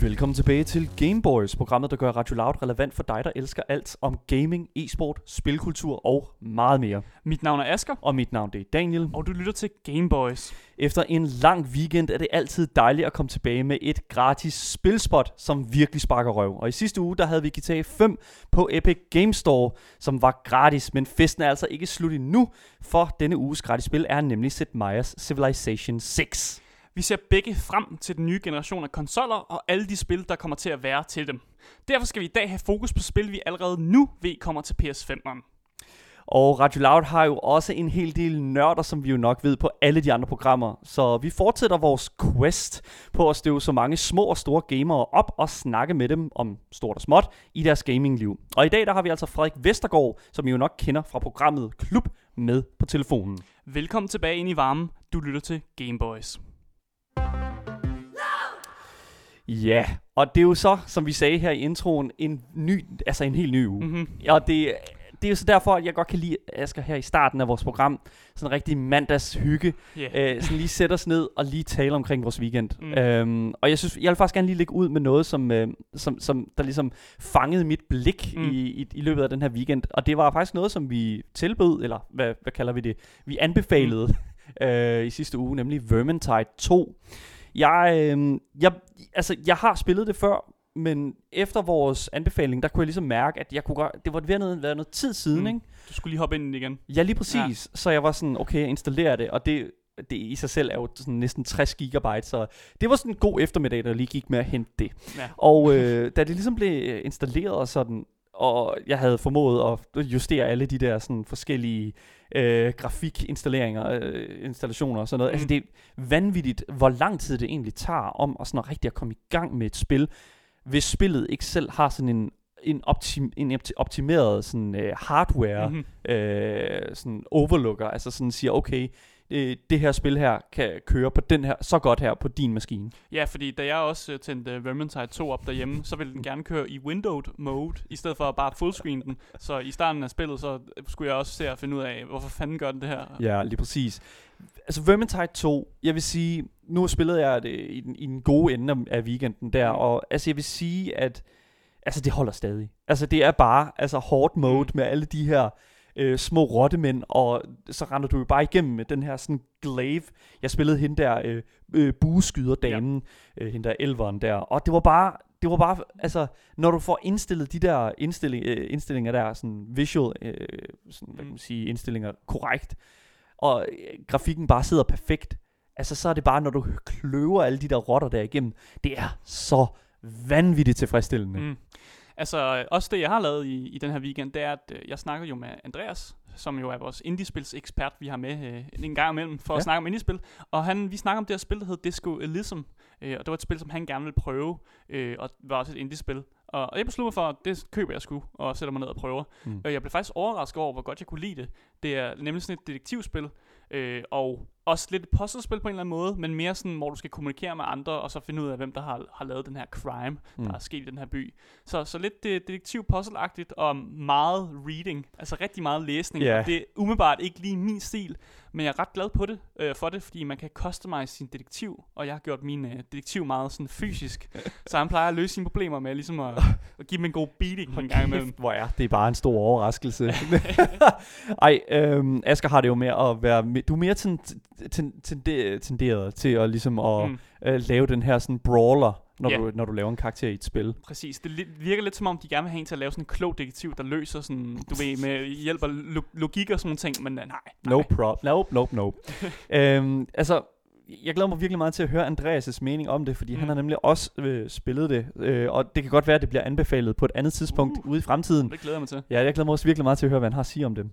Velkommen tilbage til Gameboys, programmet, der gør Radio Loud relevant for dig, der elsker alt om gaming, e-sport, spilkultur og meget mere. Mit navn er Asker, Og mit navn det er Daniel. og du lytter til Gameboys. Efter en lang weekend er det altid dejligt at komme tilbage med et gratis spilspot, som virkelig sparker røv. Og i sidste uge, der havde vi GTA 5 på Epic Game Store, som var gratis, men festen er altså ikke slut endnu, for denne uges gratis spil er nemlig Sid Meier's Civilization 6. Vi ser begge frem til den nye generation af konsoller og alle de spil, der kommer til at være til dem. Derfor skal vi i dag have fokus på spil, vi allerede nu ved kommer til PS5'eren. Og Radio Loud har jo også en hel del nørder, som vi jo nok ved på alle de andre programmer. Så vi fortsætter vores quest på at støve så mange små og store gamere op og snakke med dem om stort og småt i deres gamingliv. Og i dag der har vi altså Frederik Vestergaard, som I jo nok kender fra programmet Klub, med på telefonen. Velkommen tilbage ind i varmen. Du lytter til Gameboys. Ja, og det er jo så, som vi sagde her i introen, en ny, altså en helt ny uge. Mm-hmm. Og det, det er jo så derfor, at jeg godt kan lide, Asger, her i starten af vores program, sådan en rigtig mandags hygge, Yeah. øh, sådan lige sætte os ned og lige tale omkring vores weekend. Mm. Øhm, og jeg synes, jeg vil faktisk gerne lige lægge ud med noget, som, øh, som, som der ligesom fangede mit blik mm. i, i, i løbet af den her weekend. Og det var faktisk noget, som vi tilbød, eller hvad, hvad kalder vi det? Vi anbefalede mm. øh, i sidste uge, nemlig Vermintide 2. Jeg, øh, jeg, altså, jeg har spillet det før, men efter vores anbefaling, der kunne jeg ligesom mærke, at jeg kunne godt, det var ved at noget, være noget tid siden, Mm. ikke? Du skulle lige hoppe ind igen. Ja, lige præcis. Ja. Så jeg var sådan, okay, jeg installerer det, og det, det i sig selv er jo sådan næsten 60 gigabyte, så det var sådan en god eftermiddag, der lige gik med at hente det. Ja. Og øh, da det ligesom blev øh, installeret og sådan, og jeg havde formået at justere alle de der sådan forskellige øh, grafikinstalleringer, øh, installationer og sådan noget. Mm. Mm. Altså det er vanvittigt, hvor lang tid det egentlig tager om at sådan at rigtig at komme i gang med et spil, hvis spillet ikke selv har sådan en en, optim, en opti- optimeret sådan, øh, hardware Mm-hmm. øh, sådan overlooker, altså sådan siger, okay, øh, det her spil her kan køre på den her, så godt her på din maskine. Ja, fordi da jeg også uh, tændte uh, Vermintide 2 op derhjemme, så ville den gerne køre i windowed mode, i stedet for at bare fullscreen den. Så i starten af spillet, så skulle jeg også se at finde ud af, hvorfor fanden gør den det her? Ja, lige præcis. Altså Vermintide 2, jeg vil sige, nu spillede jeg det i den, i den gode ende af- weekenden der, Mm. og altså jeg vil sige, at altså det holder stadig. Altså det er bare altså hårdt mode Mm. med alle de her øh, små rottemænd, og så render du jo bare igennem med den her sådan glaive. Jeg spillede hende der øh, øh, bueskyderdamen, ja. øh, hende der elveren der, og det var bare det var bare, altså, når du får indstillet de der indstilling, øh, indstillinger der, sådan visual, øh, sådan, hvad kan Mm. man sige, indstillinger korrekt, og øh, grafikken bare sidder perfekt, altså så er det bare, når du kløver alle de der rotter der igennem, det er så vanvittigt tilfredsstillende. Mm. Altså, også det, jeg har lavet i, i den her weekend, det er, at øh, jeg snakker jo med Andreas, som jo er vores indiespils ekspert, vi har med øh, en gang imellem for ja. At snakke om indiespil. Og han, vi snakker om det her spil, der hedder Disco Elysium, øh, og det var et spil, som han gerne ville prøve, øh, og det var også et indiespil. Og, og jeg besluttede mig for, at det køber jeg sgu, og sætter mig ned og prøver. Mm. Og jeg blev faktisk overrasket over, hvor godt jeg kunne lide det. Det er nemlig sådan et detektivspil, øh, og også lidt et puzzlespil på en eller anden måde, men mere sådan, hvor du skal kommunikere med andre, og så finde ud af, hvem der har, har lavet den her crime, mm. der er sket i den her by. Så, så lidt det, detektiv puzzle og meget reading, altså rigtig meget læsning. Og det er umiddelbart ikke lige min stil, men jeg er ret glad på det, øh, for det, fordi man kan customize sin detektiv, og jeg har gjort min øh, detektiv meget sådan fysisk, så han plejer at løse sine problemer med ligesom at, at give dem en god beating en gang imellem. Hvor er det er bare en stor overraskelse. Ej, øhm, Asger har det jo med at være, du er mere ten, ten, ten, tenderet til at ligesom at Mm. øh, lave den her sådan brawler, når, Ja. du, når du laver en karakter i et spil. Præcis. Det virker lidt som om, de gerne vil have en til at lave sådan en klog detektiv, der løser sådan, du ved, med hjælp af lo- logik og sådan nogle ting, men øh, nej. nej. No problem. Nope, nope, nope. øhm, altså, jeg glæder mig virkelig meget til at høre Andreas' mening om det, fordi mm. han Mm. har nemlig også øh, spillet det, øh, og det kan godt være, at det bliver anbefalet på et andet tidspunkt Uh. ude i fremtiden. Det glæder jeg mig til. Ja, jeg glæder mig også virkelig meget til at høre, hvad han har at sige om det. Mm.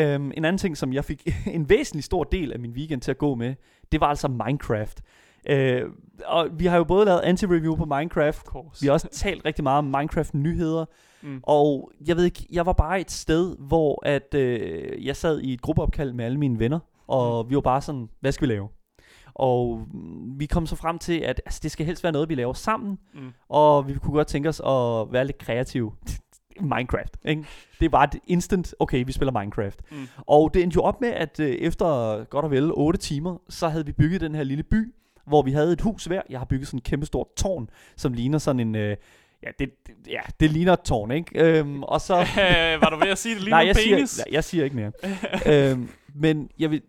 Øhm, en anden ting, som jeg fik en væsentlig stor del af min weekend til at gå med, det var altså Minecraft. Øh, og vi har jo både lavet anti-review på Minecraft, vi har også talt rigtig meget om Minecraft-nyheder, Mm. og jeg ved ikke, jeg var bare et sted, hvor at, øh, jeg sad i et gruppeopkald med alle mine venner, og vi var bare sådan, hvad skal vi lave? Og vi kom så frem til, at altså, det skal helst være noget, vi laver sammen, Mm. og vi kunne godt tænke os at være lidt kreative. Minecraft, ikke? Det var et instant, okay, vi spiller Minecraft. Mm. Og det endte jo op med, at øh, efter godt og vel 8 timer, så havde vi bygget den her lille by, hvor vi havde et hus hver. Jeg har bygget sådan en kæmpe stort tårn, som ligner sådan en... Øh, ja, det, det, ja, det ligner et tårn, ikke? Øhm, og så... Øh, var du ved at sige, det ligner Nej, jeg penis? siger, nej, jeg siger ikke mere. øhm, men jeg vil,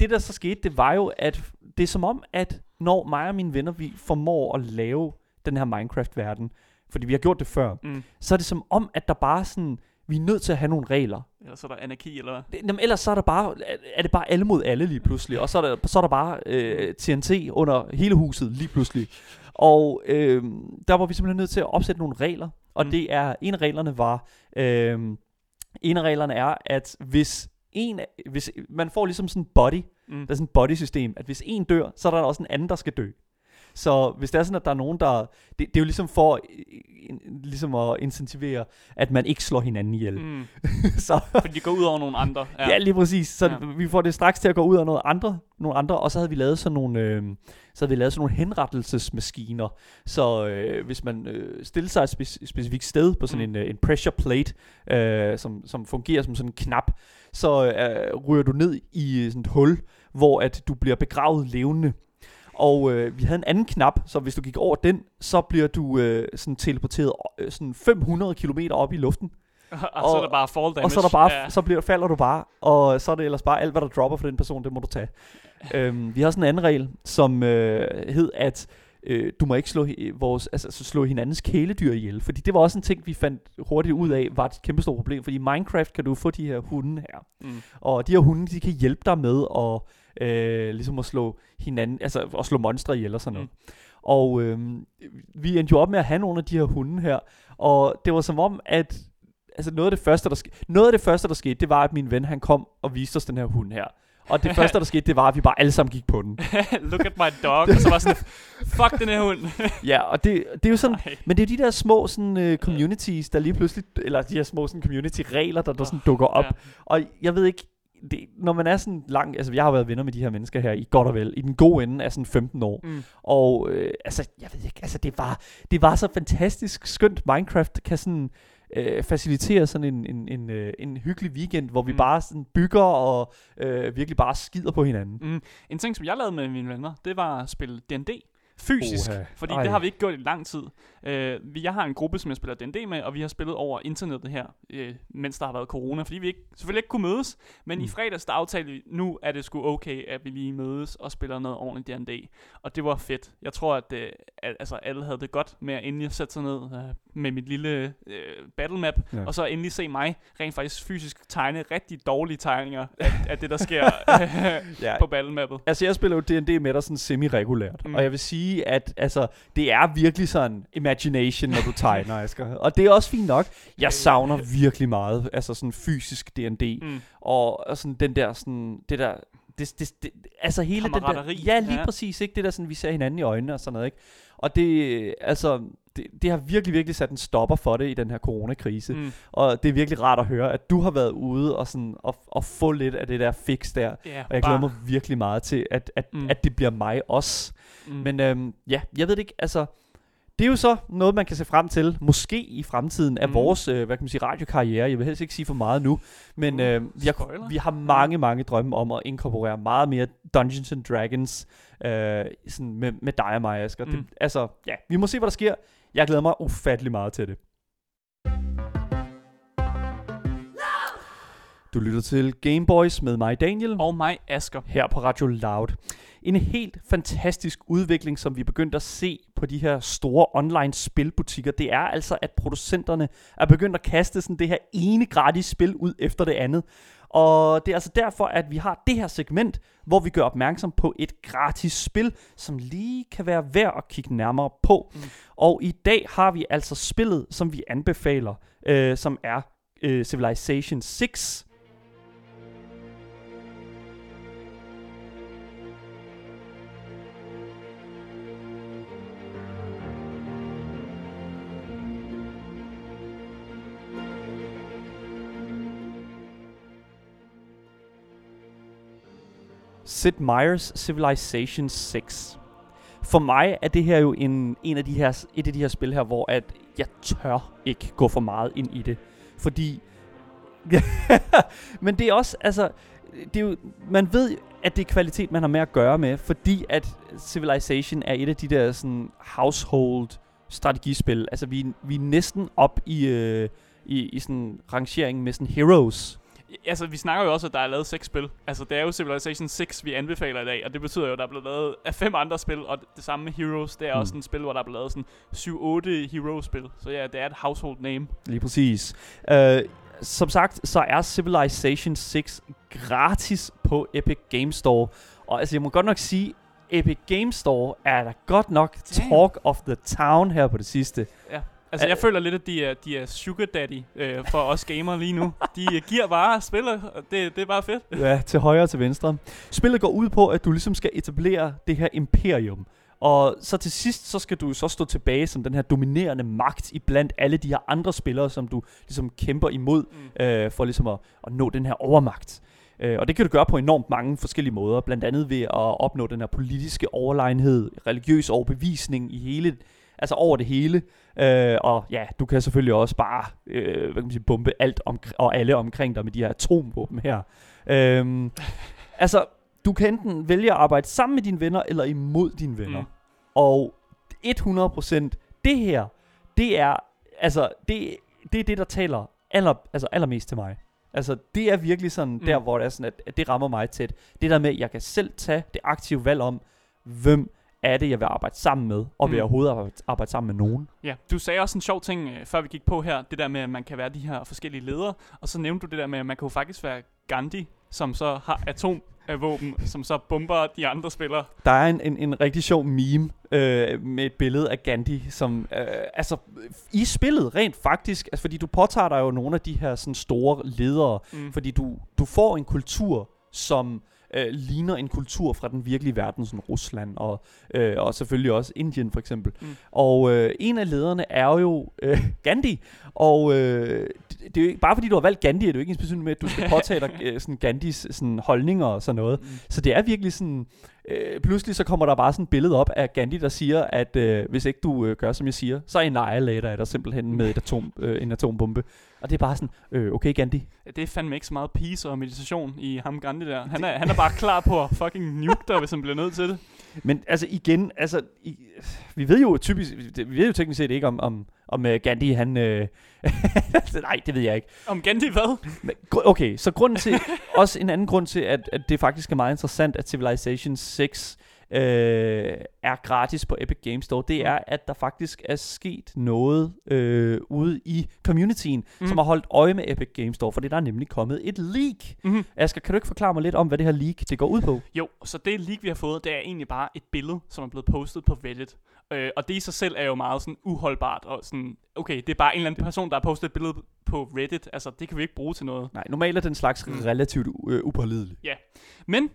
det, der så skete, det var jo, at det er som om, at når mig og mine venner, vi formår at lave den her Minecraft-verden, fordi vi har gjort det før, Mm. så er det som om, at der bare sådan, vi er nødt til at have nogle regler. Eller så er der anarki, eller hvad? Jamen, ellers så er, der bare, er det bare alle mod alle lige pludselig, og så er der, så er der bare øh, TNT under hele huset lige pludselig. Og øh, der var vi simpelthen nødt til at opsætte nogle regler, og Mm. det er, en af reglerne var, øh, en af reglerne er, at hvis en, hvis man får ligesom sådan en body, Mm. der er sådan et body-system, at hvis en dør, så er der også en anden, der skal dø. Så hvis det er sådan, at der er nogen, der... Det, det er jo ligesom for ligesom at incentivere, at man ikke slår hinanden ihjel. Mm. Så, Fordi det går ud over nogle andre. ja. ja, lige præcis. Så Ja. vi får det straks til at gå ud af noget andre, nogle andre, og så havde vi lavet sådan nogle, øh, så havde vi lavet sådan nogle henrettelsesmaskiner. Så øh, hvis man øh, stiller sig et spec- specifikt sted på sådan mm. en, øh, en pressure plate, øh, som, som fungerer som sådan en knap, så øh, ryger du ned i sådan et hul, hvor at du bliver begravet levende. Og øh, vi havde en anden knap, så hvis du gik over den, så bliver du øh, sådan teleporteret øh, sådan 500 km op i luften. og, og, så er der bare fall damage. Og så, er der bare, Ja. så bliver, falder du bare, og så er det ellers bare alt, hvad der dropper for den person, det må du tage. øhm, vi har sådan en anden regel, som øh, hed, at øh, du må ikke slå, vores, altså, så slå hinandens kæledyr ihjel. Fordi det var også en ting, vi fandt hurtigt ud af, var et kæmpe stort problem. Fordi i Minecraft kan du få de her hunde her. Mm. Og de her hunde, de kan hjælpe dig med at, øh, ligesom at slå hinanden, altså at slå monstre ihjel og sådan noget. Mm. Og øh, vi endte jo op med at have nogle af de her hunde her, og det var som om, at altså noget af det første, der skete, noget af det første, der skete, det var, at min ven, han kom og viste os den her hund her. Og det første, der skete, det var, at vi bare alle sammen gik på den. Look at my dog. Og så var sådan, fuck den her hund. Ja, og det, det er jo sådan, Ej. men det er de der små sådan, uh, communities, der lige pludselig, eller de her små sådan, community-regler, der, der sådan dukker op. Ja. Og jeg ved ikke, det, når man er sådan lang, altså jeg har været venner med de her mennesker her i godt og vel, i den gode ende af sådan 15 år. Mm. Og øh, altså, jeg ved ikke, altså det var, det var så fantastisk skønt. Minecraft kan sådan øh, facilitere sådan en, en, en, øh, en hyggelig weekend, hvor vi Mm. bare sådan bygger og øh, virkelig bare skider på hinanden. Mm. En ting, som jeg lavede med mine venner, det var at spille D&D fysisk. Oha. Fordi Ej. det har vi ikke gjort i lang tid. Øh, vi, jeg har en gruppe, som jeg spiller D&D med, og vi har spillet over internettet her, øh, mens der har været corona, fordi vi ikke, selvfølgelig ikke kunne mødes. Men mm. i fredags, der aftalte vi, nu er det sgu okay, at vi lige mødes og spiller noget ordentligt D&D. Og det var fedt. Jeg tror, at, øh, at altså, alle havde det godt med at endelig sætte sig ned øh, med mit lille øh, battle map, ja. Og så endelig se mig rent faktisk fysisk tegne rigtig dårlige tegninger af, af det, der sker Ja, på battle mappet. Altså, jeg spiller jo D&D med dig sådan semi-regulært. Mm. Og jeg vil sige, at altså, det er virkelig sådan imagination, når du tegner, Asger. Og det er også fint nok. Jeg savner virkelig meget, altså sådan fysisk D&D. Mm. Og, og sådan den der, sådan, det der, det, det, det, altså hele den der, ja lige ja. præcis, ikke? Det der sådan, vi ser hinanden i øjnene og sådan noget, ikke? Og det, altså, det, det har virkelig, virkelig sat en stopper for det i den her coronakrise. Mm. Og det er virkelig rart at høre, at du har været ude og, sådan, og, og få lidt af det der fix der. Ja, Og jeg glæder mig virkelig meget til, at, at, Mm. at det bliver mig også. Mm. Men øhm, ja, jeg ved det ikke, altså... Det er jo så noget, man kan se frem til, måske i fremtiden af Mm. mm. vores, øh, hvad kan man sige, radiokarriere. Jeg vil helst ikke sige for meget nu, men Uh, øh, vi, har, vi har mange, mange drømme om at inkorporere meget mere Dungeons and Dragons øh, sådan med, med dig og mig, Asger. Mm. Mm. Det, altså, ja, vi må se, hvad der sker. Jeg glæder mig ufattelig meget til det. Du lytter til Gameboys med mig, Daniel Og mig, Asker. her på Radio Loud. En helt fantastisk udvikling, som vi er begyndt at se på de her store online spilbutikker, det er altså, at producenterne er begyndt at kaste sådan det her ene gratis spil ud efter det andet. Og det er altså derfor, at vi har det her segment, hvor vi gør opmærksom på et gratis spil, som lige kan være værd at kigge nærmere på. Mm. Og i dag har vi altså spillet, som vi anbefaler, øh, som er øh, Civilization 6. Sid Meier's Civilization 6. For mig er det her jo en, en af de her, et af de her spil her, hvor at jeg tør ikke gå for meget ind i det. Fordi... Men det er også, altså... det er jo, man ved, at det er kvalitet, man har med at gøre med, fordi at Civilization er et af de der sådan household strategispil. Altså, vi, vi er næsten op i, øh, i, i sådan rangeringen med sådan heroes. Altså, vi snakker jo også, at der er lavet seks spil. Altså, det er jo Civilization 6, vi anbefaler i dag, og det betyder jo, at der er blevet lavet af fem andre spil, og det samme med Heroes, det er mm. også en spil, hvor der er blevet lavet sådan 7-8 Heroes-spil. Så ja, det er et household name. Lige præcis. Uh, som sagt, så er Civilization 6 gratis på Epic Games Store. Og altså, jeg må godt nok sige, Epic Games Store er der godt nok Damn. talk of the town her på det sidste. Ja. Altså, jeg føler lidt, at de er, de er sugar daddy øh, for os gamere lige nu. De øh, giver bare spiller, og det, det er bare fedt. Ja, til højre og til venstre. Spillet går ud på, at du ligesom skal etablere det her imperium. Og så til sidst, så skal du så stå tilbage som den her dominerende magt i blandt alle de her andre spillere, som du ligesom kæmper imod, mm. øh, for ligesom at, at nå den her overmagt. Øh, og det kan du gøre på enormt mange forskellige måder, blandt andet ved at opnå den her politiske overlegenhed, religiøs overbevisning i hele, altså over det hele. Øh, og ja, du kan selvfølgelig også bare øh, hvad kan man sige, bombe alt om, og alle omkring dig med de her atomvåben her. Øh, altså, du kan enten vælge at arbejde sammen med dine venner, eller imod dine venner. Mm. Og 100% det her, det er, altså, det, det er det, der taler aller, altså allermest til mig. Altså, det er virkelig sådan Mm. der, hvor det er sådan, at, at det rammer mig tæt. Det der med, at jeg kan selv tage det aktive valg om, hvem er det, jeg vil arbejde sammen med, og vil Mm. jeg overhovedet arbejde, arbejde sammen med nogen. Ja, du sagde også en sjov ting, øh, før vi gik på her, det der med, at man kan være de her forskellige ledere, og så nævnte du det der med, at man kan jo faktisk være Gandhi, som så har atomvåben, som så bomber de andre spillere. Der er en, en, en rigtig sjov meme øh, med et billede af Gandhi, som øh, altså i spillet rent faktisk, altså fordi du påtager dig jo nogle af de her sådan store ledere, Mm. fordi du, du får en kultur, som øh, ligner en kultur fra den virkelige verden, sådan Rusland og, øh, og selvfølgelig også Indien for eksempel. Mm. Og øh, en af lederne er jo øh, Gandhi, og øh, det, det er jo ikke, bare fordi du har valgt Gandhi, er det jo ikke ens med, at du skal påtage dig øh, sådan Gandhis sådan, holdninger og sådan noget. Mm. Så det er virkelig sådan, øh, pludselig så kommer der bare sådan et billede op af Gandhi, der siger, at øh, hvis ikke du øh, gør, som jeg siger, så annihilator jeg dig simpelthen med et atom, øh, en atombombe. Og det er bare sådan, øh, okay Gandhi, Det er fandme ikke så meget peace og meditation i ham Gandhi der. Han er, han er bare klar på at fucking nuke dig, hvis han bliver nødt til det. Men altså igen, altså, i, vi ved jo typisk, vi ved jo teknisk set ikke om, om, om uh, Gandhi, han, øh, nej, det ved jeg ikke. Om Gandhi hvad? Men, okay, så grunden til, også en anden grund til, at, at det faktisk er meget interessant, at Civilization 6 øh, er gratis på Epic Games Store, det Mm. er, at der faktisk er sket noget øh, ude i communityen, Mm. mm. som har holdt øje med Epic Games Store, fordi der er nemlig kommet et leak. Mm-hmm. Asger, kan du ikke forklare mig lidt om, hvad det her leak det går ud på? Jo, så det leak, vi har fået, det er egentlig bare et billede, som er blevet postet på Reddit. Øh, og det i sig selv er jo meget sådan uholdbart, og sådan, okay, det er bare en eller anden person, der har postet et billede på Reddit. Altså, det kan vi ikke bruge til noget. Nej, normalt er den slags Mm. relativt øh, upålidelig. Men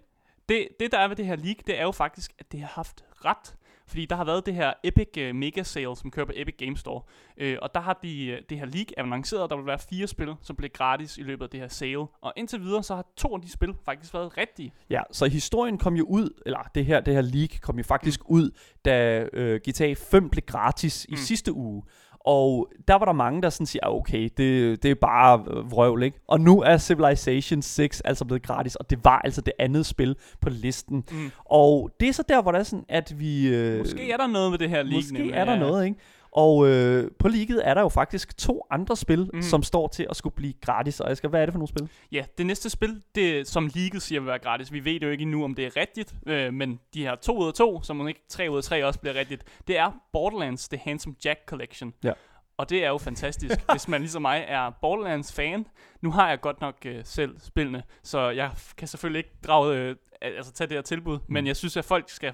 det, det, der er ved det her leak, det er jo faktisk, at det har haft ret. Fordi der har været det her Epic uh, Mega Sale, som kører på Epic Game Store. Øh, og der har de, uh, det her leak annonceret, at der vil være fire spil, som bliver gratis i løbet af det her sale. Og indtil videre, så har to af de spil faktisk været rigtige. Ja, så historien kom jo ud, eller det her, det her leak kom jo faktisk mm. ud, da øh, GTA 5 blev gratis i Mm. sidste uge. Og der var der mange, der sådan siger, "Ah, okay, det, det er bare øh, vrøvl, ikke? Og nu er Civilization 6 altså blevet gratis, og det var altså det andet spil på listen. Mm. Og det er så der, hvor det er sådan, at vi... Øh, Måske er der noget med det her leak. Måske er der ja. noget, ikke? Og øh, på leaget er der jo faktisk to andre spil, mm. som står til at skulle blive gratis. Og Asger, hvad er det for nogle spil? Ja, det næste spil, det, som leaget siger vil være gratis, vi ved jo ikke endnu, om det er rigtigt, øh, men de her to ud af to, som ikke tre ud af tre også bliver rigtigt, det er Borderlands The Handsome Jack Collection. Ja. Og det er jo fantastisk, hvis man ligesom mig er Borderlands-fan. Nu har jeg godt nok øh, selv spillene, så jeg kan selvfølgelig ikke drage, øh, altså tage det her tilbud, mm. men jeg synes, at folk skal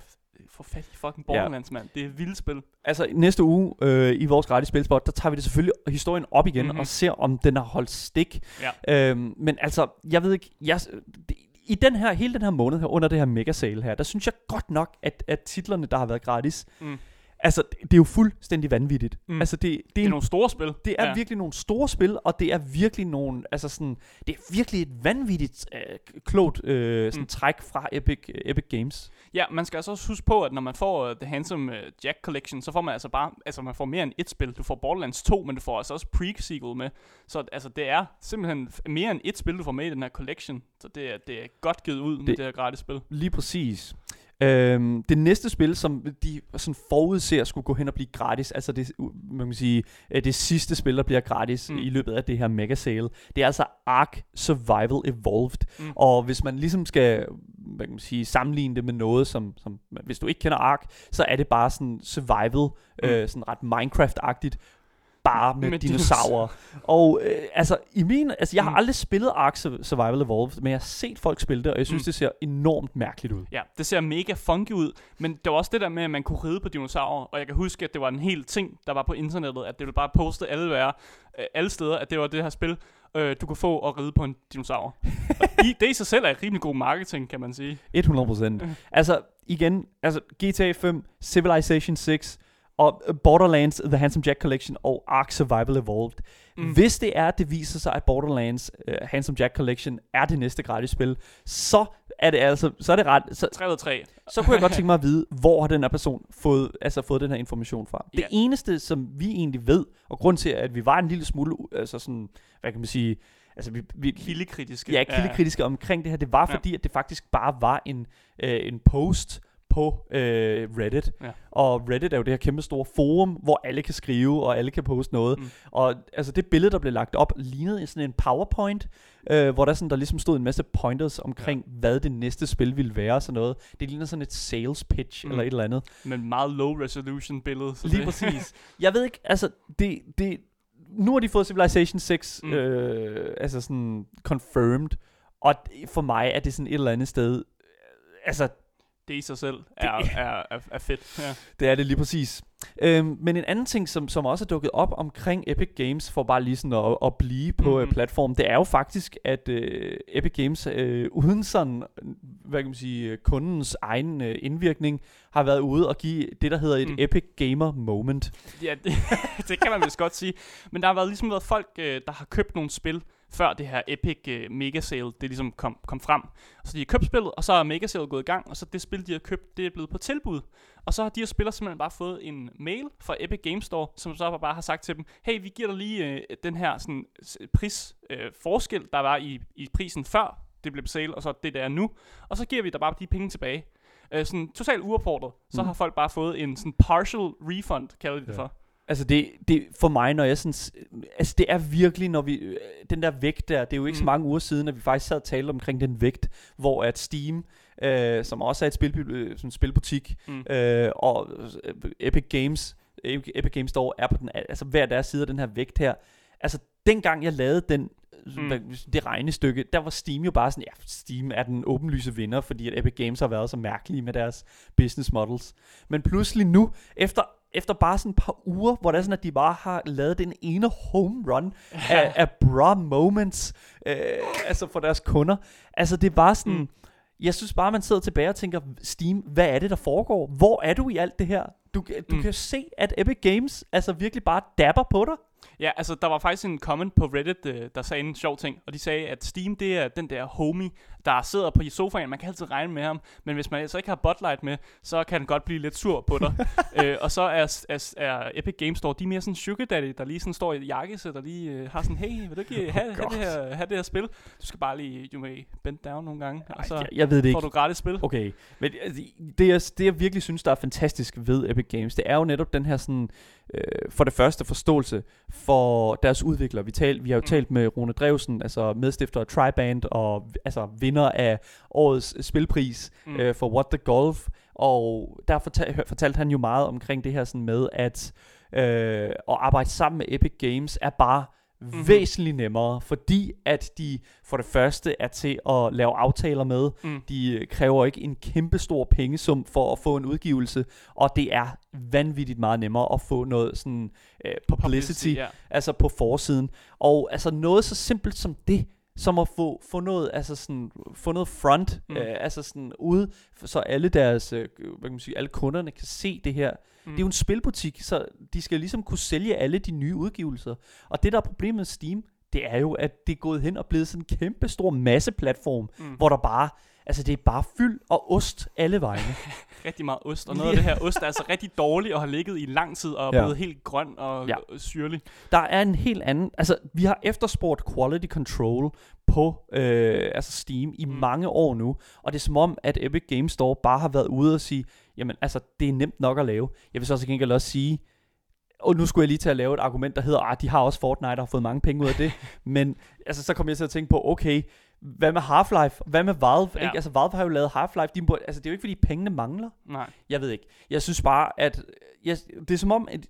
få fat i fucking Borderlands, mand. Det er et vildt spil. Altså næste uge øh, i vores gratis spilspot, der tager vi det selvfølgelig historien op igen Mhm. mm-hmm. og ser, om den har holdt stik. Ja. Øhm, men altså, jeg ved ikke, jeg, det, i den her, hele den her måned her, under det her mega sale her, der synes jeg godt nok, at, at titlerne, der har været gratis, Mm. Altså, det er jo fuldstændig vanvittigt. Mm. Altså, det, det, Det er, er en, nogle store spil. det er ja. virkelig nogle store spil, og det er virkelig nogle, altså sådan, det er virkelig et vanvittigt øh, klogt øh, sådan Mm. træk fra Epic, øh, Epic Games. Ja, man skal altså også huske på, at når man får uh, The Handsome uh, Jack Collection, så får man altså bare, altså man får mere end et spil. Du får Borderlands 2, men du får altså også pre-sequel med. Så altså det er simpelthen mere end et spil, du får med i den her collection. Så det er, det er godt givet ud med Det- det her gratis spil. Lige præcis. Øhm, det næste spil, som de sådan forudser skulle gå hen og blive gratis, altså det, man kan sige, øh, det sidste spil, der bliver gratis Mm. i løbet af det her mega sale, det er altså Ark Survival Evolved. Mm. Og hvis man ligesom skal hvad kan man sige, sammenligne det med noget, som, som hvis du ikke kender Ark, så er det bare sådan survival, mm. øh, sådan ret Minecraft-agtigt, bare med, Med dinosaurer. og øh, altså, i min, altså, jeg har Mm. aldrig spillet Ark Sur- Survival Evolved, men jeg har set folk spille det, og jeg synes, Mm. det ser enormt mærkeligt ud. Ja, det ser mega funky ud, men det var også det der med, at man kunne ride på dinosaurer, og jeg kan huske, at det var en hel ting, der var på internettet, at det ville bare poste alle, være, øh, alle steder, at det var det her spil, øh, du kunne få at ride på en dinosaur. I, det i sig selv er rimelig god marketing, kan man sige. 100 procent. Mm. Altså, igen, altså GTA 5, Civilization 6, og Borderlands The Handsome Jack Collection og Ark Survival Evolved. Mm. Hvis det er, at det viser sig, at Borderlands uh, Handsome Jack Collection er det næste gratis spil, så er det altså, så er det ret, så, 3 ud af 3. så kunne jeg godt tænke mig at vide, hvor har den her person fået, altså fået den her information fra. Det Ja. eneste, som vi egentlig ved, og grund til, at vi var en lille smule, altså sådan, hvad kan man sige, altså vi, vi, Kildekritiske. ja, kildekritiske omkring det her, det var Ja. fordi, at det faktisk bare var en, øh, en post på øh, Reddit. Ja. Og Reddit er jo det her kæmpe store forum, hvor alle kan skrive, og alle kan poste noget. Mm. Og altså det billede, der blev lagt op, lignede sådan en PowerPoint, øh, hvor der, sådan, der ligesom stod en masse pointers omkring, ja. hvad det næste spil ville være og sådan noget. Det ligner sådan et sales pitch Mm. eller et eller andet. Men meget low resolution billede. Så Lige det, præcis. Jeg ved ikke, altså, det, det, nu har de fået Civilization 6, Mm. øh, altså sådan confirmed, og for mig er det sådan et eller andet sted, øh, altså, det i sig selv er, er, er, er fedt. Ja. det er det lige præcis. Øhm, men en anden ting, som, som også er dukket op omkring Epic Games, for bare lige sådan at, at blive på Mhm. mm-hmm. platformen, det er jo faktisk, at øh, Epic Games, øh, uden sådan, hvad kan man sige, øh, kundens egen øh, indvirkning, har været ude og give det, der hedder et mm. Epic Gamer Moment. Ja, det, det kan man vist godt sige. Men der har været ligesom været folk, øh, der har købt nogle spil, før det her Epic øh, Mega Sale, det ligesom kom, kom frem. Så de har købt spillet, og så er Mega Sale gået i gang, og så det spil, de har købt, det er blevet på tilbud. Og så har de her spillere simpelthen bare fået en mail fra Epic Games Store, som så bare har sagt til dem, hey, vi giver dig lige øh, den her sådan, s- pris øh, forskel, der var i, i prisen før det blev på sale, og så det der er nu. Og så giver vi dig bare de penge tilbage. Øh, sådan totalt uopfordret, så Mm. har folk bare fået en sådan partial refund, kalder de det Ja. for. Altså det, det for mig, når jeg sådan, altså det er virkelig, når vi, øh, den der vægt der, det er jo ikke mm. så mange uger siden, at vi faktisk sad og talte omkring den vægt, hvor at Steam, øh, som også er et spil, øh, sådan spilbutik, Mm. øh, og øh, Epic Games, Epic Games Store er på den, altså hver deres side af den her vægt her. Altså dengang jeg lavede den, mm. det regnestykke, der var Steam jo bare sådan, ja, Steam er den åbenlyse vinder, fordi at Epic Games har været så mærkelige med deres business models. Men pludselig nu, efter efter bare sådan et par uger, hvor det er sådan, at de bare har lavet den ene home run af, af bra moments, øh, altså for deres kunder. Altså det er bare sådan, Mm. jeg synes bare, man sidder tilbage og tænker, Steam, hvad er det, der foregår? Hvor er du i alt det her? Du, du Mm. kan se, at Epic Games altså virkelig bare dapper på dig. Ja, altså der var faktisk en comment på Reddit, øh, der sagde en sjov ting, og de sagde, at Steam det er den der homie, der sidder på sofaen, man kan altid regne med ham, men hvis man så ikke har Botlight med, så kan han godt blive lidt sur på dig. øh, og så er, er, er Epic Games Store, de er mere sådan sugar daddy, der lige sådan står i jakkesæt, der lige øh, har sådan, hey, vil du ikke have, have, det her, have det her spil? Du skal bare lige, you may bend down nogle gange, og så jeg, jeg ved det får ikke. du gratis spil. Okay, men altså, det jeg, det jeg virkelig synes, der er fantastisk ved Epic Games, det er jo netop den her sådan, øh, for det første forståelse for deres udviklere. Vi, tal, vi har jo Mm. talt med Rune Drevsen, altså medstifter af Triband, og altså vinder af årets spilpris Mm. øh, for What the Golf, og der fortal, fortalte han jo meget omkring det her sådan med, at øh, at arbejde sammen med Epic Games er bare. Mm-hmm. væsentligt nemmere, fordi at de for det første er til at lave aftaler med, Mm. de kræver ikke en kæmpe stor pengesum for at få en udgivelse, og det er vanvittigt meget nemmere at få noget sådan øh, publicity, ja. altså på forsiden. Og altså noget så simpelt som det, som at få, få noget, altså sådan, få noget front, mm. øh, altså sådan ude, så alle deres, øh, hvad kan man sige, alle kunderne kan se det her. Mm. Det er jo en spilbutik, så de skal ligesom kunne sælge alle de nye udgivelser. Og det, der er problemet med Steam, det er jo, at det er gået hen og blevet sådan en kæmpe stor masseplatform, Mm. mm. hvor der bare, altså det er bare fyld og ost alle vegne. rigtig meget ost, og noget af det her ost er altså rigtig dårligt og har ligget i lang tid og er Ja. blevet helt grøn og Ja. syrlig. der er en helt anden, altså vi har efterspurgt quality control på øh, altså Steam i Mm. mange år nu, og det er som om, at Epic Games Store bare har været ude og sige, jamen altså, det er nemt nok at lave. Jeg vil så også gengæld også sige, og nu skulle jeg lige til at lave et argument, der hedder, at de har også Fortnite og har fået mange penge ud af det, men altså, så kom jeg til at tænke på, okay, hvad med Half-Life? Hvad med Valve? Ja. Ikke? Altså, Valve har jo lavet Half-Life. De, må- altså, det er jo ikke, fordi pengene mangler. Nej. Jeg ved ikke. Jeg synes bare, at jeg, det er som om, at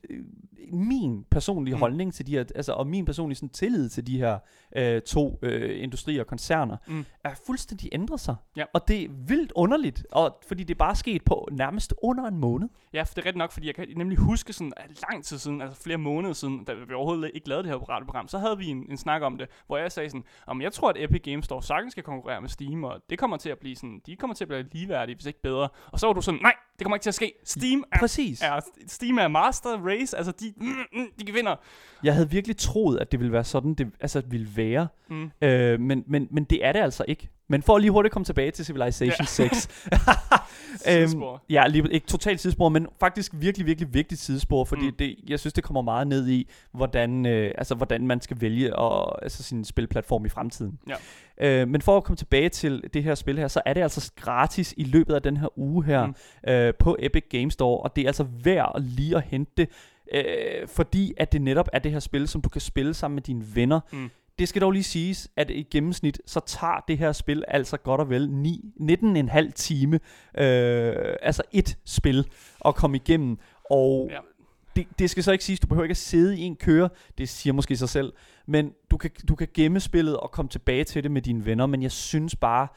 min personlige Mm. holdning til de her, altså, og min personlige sådan, tillid til de her øh, to øh, industrier og koncerner, Mm. er fuldstændig ændret sig. Ja. Og det er vildt underligt, og, fordi det er bare sket på nærmest under en måned. Ja, for det er rigtigt nok, fordi jeg kan nemlig huske sådan lang tid siden, altså flere måneder siden, da vi overhovedet ikke lavede det her radioprogram, så havde vi en, en snak om det, hvor jeg sagde sådan, om jeg tror, at Epic Games Store sagtens skal konkurrere med Steam, og det kommer til at blive sådan, de kommer til at blive ligeværdige, hvis ikke bedre. Og så var du sådan, nej, det kommer ikke til at ske. Steam er, Præcis. er, Steam er master race, altså de, mm, mm, de vinder. Jeg havde virkelig troet, at det ville være sådan, det altså, ville være. Mm. Øh, men, men, men det er det altså ikke. Men for at lige hurtigt komme tilbage til Civilization Ja. ja. 6. Sidespor. ja, lige, ikke totalt sidespor, men faktisk virkelig, virkelig vigtigt sidespor, fordi Mm. det, jeg synes, det kommer meget ned i, hvordan, øh, altså, hvordan man skal vælge og, altså, sin spilplatform i fremtiden. Ja. Øh, men for at komme tilbage til det her spil her, så er det altså gratis i løbet af den her uge her Mm. mm. øh, på Epic Games Store, og det er altså værd at lige at hente det, øh, fordi at det netop er det her spil, som du kan spille sammen med dine venner. Mm. Det skal dog lige siges, at i gennemsnit, så tager det her spil altså godt og vel 9, 19,5 time, øh, altså et spil, at komme igennem. Og Ja. det, det skal så ikke siges, du behøver ikke at sidde i en køre, det siger måske sig selv, men du kan, du kan gemme spillet og komme tilbage til det med dine venner, men jeg synes bare,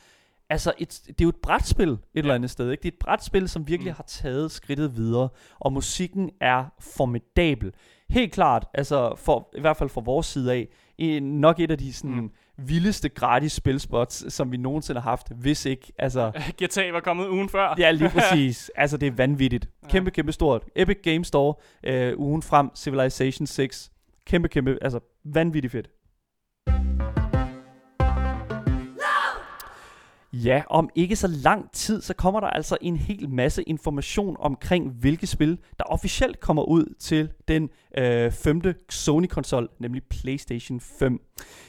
altså et, det er jo et brætspil et ja. eller andet sted, ikke? Det er et brætspil, som virkelig mm. har taget skridtet videre, og musikken er formidabel. Helt klart, altså for, i hvert fald fra vores side af, en, nok et af de sådan, Mm. vildeste gratis spilspots, som vi nogensinde har haft, hvis ikke, altså... GTA var kommet ugen før. Ja, lige præcis. altså, det er vanvittigt. Kæmpe, kæmpe stort. Epic Games Store, øh, ugen frem, Civilization 6. Kæmpe, kæmpe, altså vanvittigt fedt. Ja, om ikke så lang tid, så kommer der altså en hel masse information omkring, hvilke spil, der officielt kommer ud til den øh, femte Sony-konsol, nemlig PlayStation 5.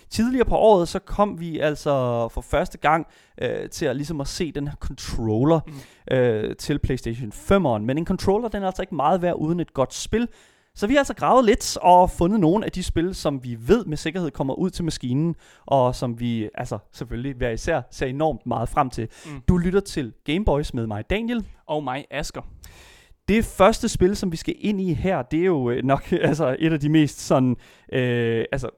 Tidligere på året, så kom vi altså for første gang øh, til at ligesom at se den her controller Mm. øh, til PlayStation 5'eren. Men en controller, den er altså ikke meget værd uden et godt spil. Så vi har altså gravet lidt og fundet nogle af de spil, som vi ved med sikkerhed kommer ud til maskinen, og som vi altså selvfølgelig hver især ser enormt meget frem til. Mm. Du lytter til Gameboys med mig, Daniel. Og mig, Asker. Det første spil, som vi skal ind i her, det er jo øh, nok altså, et af de mest sådan, øh, altså,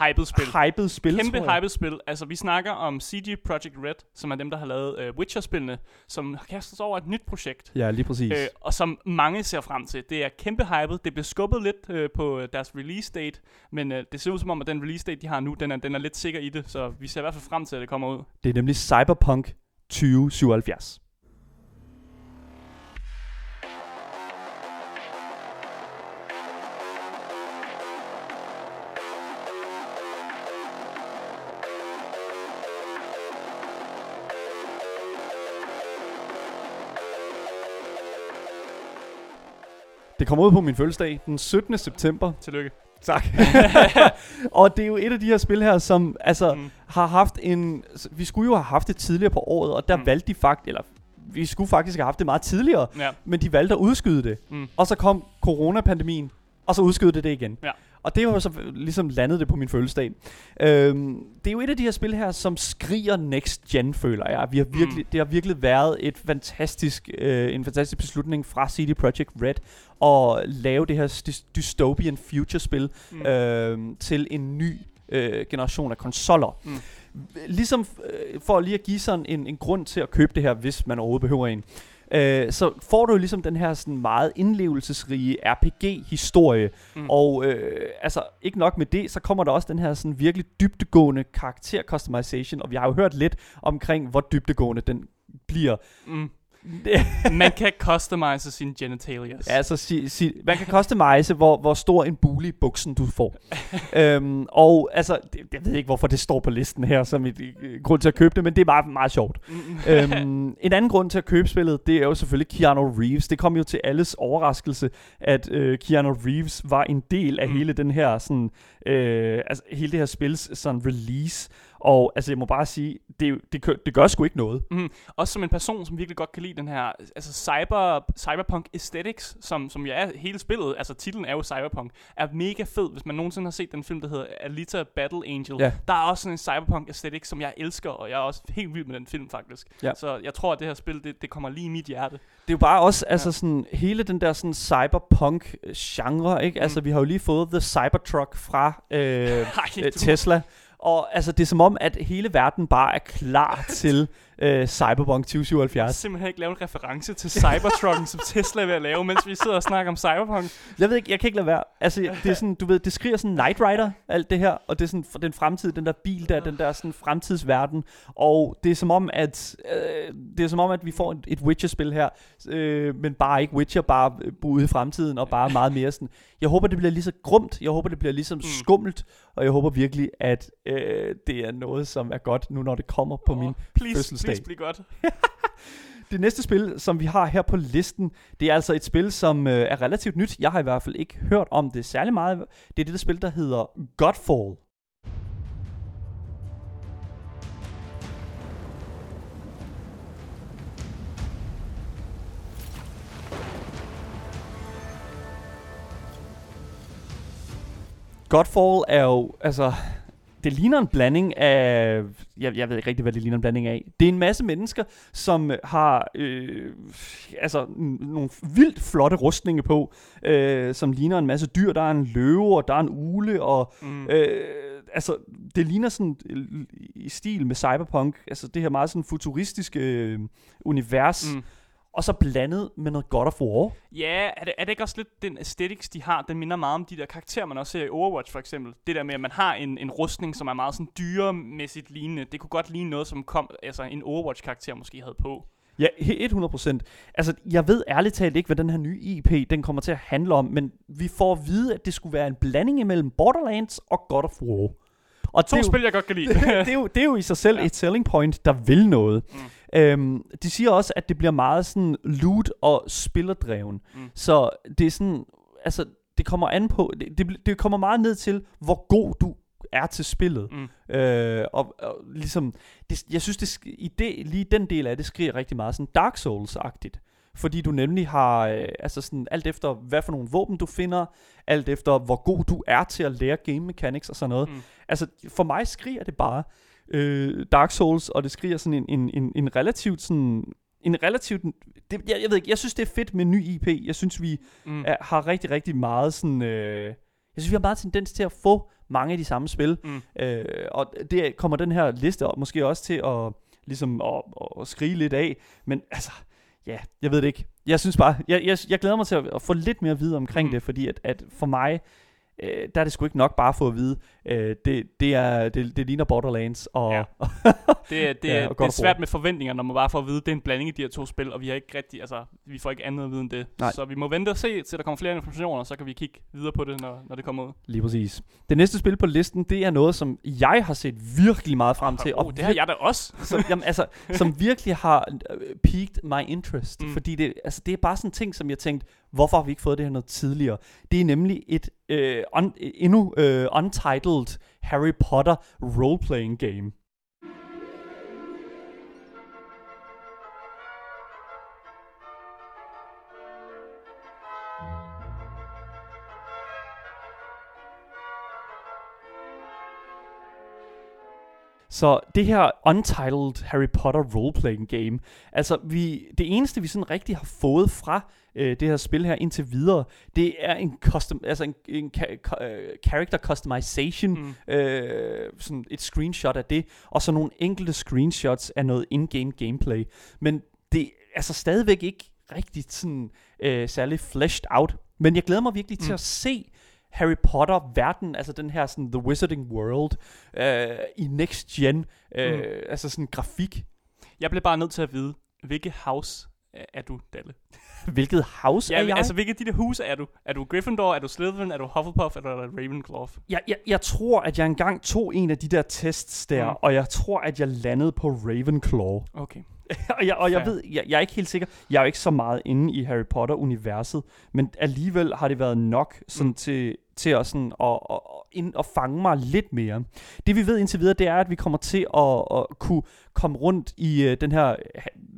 Hyped spil. hyped spil, Kæmpe hyped spil. Altså, vi snakker om CG Project Red, som er dem, der har lavet uh, Witcher-spillene, som har kastet sig over et nyt projekt. Ja, lige præcis. Øh, og som mange ser frem til. Det er kæmpe hyped. Det blev skubbet lidt øh, på øh, deres release date, men øh, det ser ud som om, at den release date, de har nu, den er, den er lidt sikker i det, så vi ser i hvert fald frem til, at det kommer ud. Det er nemlig Cyberpunk 2077. Det kommer ud på min fødselsdag den 17. september. Tillykke. Tak. og det er jo et af de her spil her, som altså Mm. har haft en... Vi skulle jo have haft det tidligere på året, og der mm. valgte de faktisk... Eller vi skulle faktisk have haft det meget tidligere, Ja. men de valgte at udskyde det. Mm. Og så kom coronapandemien, og så udskød det det igen. Ja. Og det var så ligesom landet det på min fødselsdag. Øhm, det er jo et af de her spil her, som skriger next gen, føler jeg. Vi har virkelig, Mm. Det har virkelig været et fantastisk, øh, en fantastisk beslutning fra CD Projekt Red at lave det her dy- dystopian future-spil Mm. mm. øh, til en ny øh, generation af konsoller. Mm. Ligesom øh, for lige at give sådan en, en grund til at købe det her, hvis man overhovedet behøver en. øh, så får du jo ligesom den her sådan meget indlevelsesrige RPG-historie. Mm. Og øh, altså, ikke nok med det, så kommer der også den her sådan virkelig dybdegående karakter-customization, og vi har jo hørt lidt omkring, hvor dybdegående den bliver. Mm. man kan customize sin genitalia. Altså, si, si, man kan customize, hvor, hvor stor en bule i buksen du får. øhm, og altså, det, jeg ved ikke, hvorfor det står på listen her som et, et grund til at købe det, men det er meget, meget sjovt. Øhm, en anden grund til at købe spillet, det er jo selvfølgelig Keanu Reeves. Det kom jo til alles overraskelse, at øh, Keanu Reeves var en del af mm. hele den her sådan, øh, altså hele det her spils sådan release. Og altså, jeg må bare sige, det, det, det gør sgu ikke noget. Mm. Også som en person, som virkelig godt kan lide den her altså cyber, cyberpunk aesthetics, som, som jo er hele spillet, altså titlen er jo cyberpunk, er mega fed. Hvis man nogensinde har set den film, der hedder Alita Battle Angel, ja. der er også sådan en cyberpunk aesthetic, som jeg elsker, og jeg er også helt vild med den film faktisk. Ja. Så jeg tror, at det her spil, det, det kommer lige i mit hjerte. Det er jo bare også, altså ja. sådan, hele den der sådan cyberpunk genre, ikke? Mm. Altså, vi har jo lige fået The Cybertruck fra øh, Ej, Tesla. Og altså, det er som om, at hele verden bare er klar til øh, Cyberpunk 2077. Jeg har simpelthen ikke lavet en reference til Cybertrucken, som Tesla er ved at lave, mens vi sidder og snakker om Cyberpunk. Jeg ved ikke, jeg kan ikke lade være. Altså, det er sådan, du ved, det skriger sådan Night Rider, alt det her, og det er sådan den fremtid, den der bil der, den der sådan fremtidsverden, og det er som om, at øh, det er som om, at vi får et, et Witcher-spil her, øh, men bare ikke Witcher, bare ude i fremtiden, og bare meget mere sådan, jeg håber, det bliver lige så grumt, jeg håber, det bliver ligesom mm. skummelt, og jeg håber virkelig, at øh, det er noget, som er godt, nu når det kommer på oh, min please, fødselsdag. Please bliv godt. det næste spil, som vi har her på listen, det er altså et spil, som øh, er relativt nyt. Jeg har i hvert fald ikke hørt om det særlig meget. Det er det der spil, der hedder Godfall. Godfall er jo, altså, det ligner en blanding af, jeg, jeg ved ikke rigtig, hvad det ligner en blanding af. Det er en masse mennesker, som har øh, altså nogle vildt flotte rustninger på, øh, som ligner en masse dyr. Der er en løve, og der er en ule, og mm. øh, altså, det ligner sådan i stil med cyberpunk, altså det her meget sådan futuristiske øh, univers. Mm og så blandet med noget God of War. Ja, er det, er det ikke også lidt den aesthetics, de har, den minder meget om de der karakterer, man også ser i Overwatch for eksempel. Det der med, at man har en, en rustning, som er meget sådan dyremæssigt lignende. Det kunne godt ligne noget, som kom, altså en Overwatch-karakter måske havde på. Ja, 100%. Altså, jeg ved ærligt talt ikke, hvad den her nye IP, den kommer til at handle om, men vi får at vide, at det skulle være en blanding imellem Borderlands og God of War. Og to det spil, jeg godt kan lide. det, det, er jo, det er jo i sig selv ja. et selling point, der vil noget. Mm. Øhm, de siger også, at det bliver meget sådan loot- og spillerdreven. Mm. Så det er sådan, altså, det kommer an på, det, det, det kommer meget ned til, hvor god du er til spillet. Mm. Øh, og, og ligesom, det, jeg synes, det, i det, lige den del af det skriger rigtig meget sådan Dark Souls-agtigt. Fordi du nemlig har, øh, altså sådan, alt efter hvad for nogle våben du finder, alt efter hvor god du er til at lære game mechanics og sådan noget. Mm. Altså, for mig skriger det bare øh, Dark Souls, og det skriger sådan en, en, en, en relativt sådan en relativt... Det, jeg, jeg ved ikke, jeg synes, det er fedt med ny IP. Jeg synes, vi mm. er, har rigtig, rigtig meget sådan... Øh, jeg synes, vi har meget tendens til at få mange af de samme spil. Mm. Øh, og det kommer den her liste måske også til at, ligesom at, at skrige lidt af. Men altså, ja, jeg ved det ikke. Jeg synes bare, jeg, jeg, jeg glæder mig til at, at få lidt mere at vide omkring mm. det, fordi at, at for mig, øh, der er det sgu ikke nok bare at få at vide, øh, det, det, er, det, det ligner Borderlands. Og, ja. det, er, det, ja, og det er svært med forventninger, når man bare får at vide, det er en blanding i de her to spil, og vi har ikke rigtig, altså, vi får ikke andet at vide end det. Nej. Så vi må vente og se, til der kommer flere informationer, så kan vi kigge videre på det, når, når det kommer ud. Lige præcis. Det næste spil på listen, det er noget, som jeg har set virkelig meget frem til. Oh, og det har jeg da også. som, jamen, altså, som virkelig har uh, piqued my interest, mm. fordi det, altså, det er bare sådan en ting, som jeg tænkte, hvorfor har vi ikke fået det her noget tidligere? Det er nemlig et øh, un, endnu øh, untitled Harry Potter role-playing game. Så det her Untitled Harry Potter roleplaying game, altså vi, det eneste vi sådan rigtig har fået fra øh, det her spil her indtil videre, det er en custom, altså en, en ka- øh, character customization, mm. øh, sådan et screenshot af det, og så nogle enkelte screenshots af noget in-game gameplay. Men det altså stadigvæk ikke rigtig sådan øh, særlig fleshed out. Men jeg glæder mig virkelig mm. til at se Harry Potter-verden, altså den her sådan The Wizarding World, øh, i next gen, øh, mm. altså sådan grafik. Jeg blev bare nødt til at vide, hvilke house er du, Dalle? Hvilket house ja, er jeg? altså hvilket de der huse er du? Er du Gryffindor, er du Slytherin, er du Hufflepuff, eller er du Ravenclaw? Jeg, jeg, jeg tror, at jeg engang tog en af de der tests der, mm. og jeg tror, at jeg landede på Ravenclaw. Okay. og jeg, og jeg ved, jeg, jeg er ikke helt sikker, jeg er jo ikke så meget inde i Harry Potter-universet, men alligevel har det været nok sådan mm. til, til at, sådan, at, at, at, at fange mig lidt mere. Det vi ved indtil videre, det er, at vi kommer til at, at kunne komme rundt i uh, den her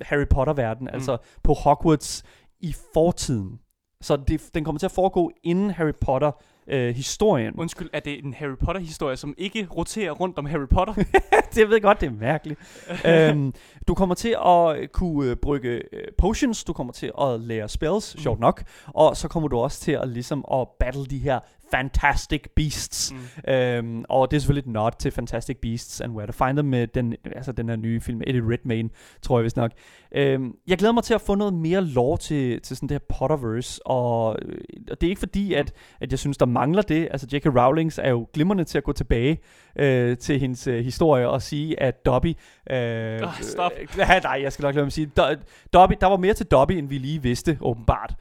Harry Potter-verden, mm. altså på Hogwarts i fortiden. Så det, den kommer til at foregå inden Harry Potter øh, historien. Undskyld, er det en Harry Potter-historie, som ikke roterer rundt om Harry Potter? det ved jeg godt, det er mærkeligt. øhm, du kommer til at kunne øh, brygge øh, potions, du kommer til at lære spells, mm. sjovt nok, og så kommer du også til at ligesom at battle de her Fantastic Beasts. Mm. Øhm, og det er selvfølgelig et nod til Fantastic Beasts and Where to Find Them med den, altså den her nye film, Eddie Redmayne, tror jeg vist nok. Øhm, jeg glæder mig til at få noget mere lore til, til sådan det her Potterverse, og, øh, og det er ikke fordi, at, at jeg synes, der mangler det. Altså J.K. Rowling er jo glimrende til at gå tilbage øh, til hendes øh, historie og sige, at Dobby... Øh, oh, stop. Øh, nej, jeg skal nok lade mig sige. Do, Dobby, der var mere til Dobby, end vi lige vidste, åbenbart.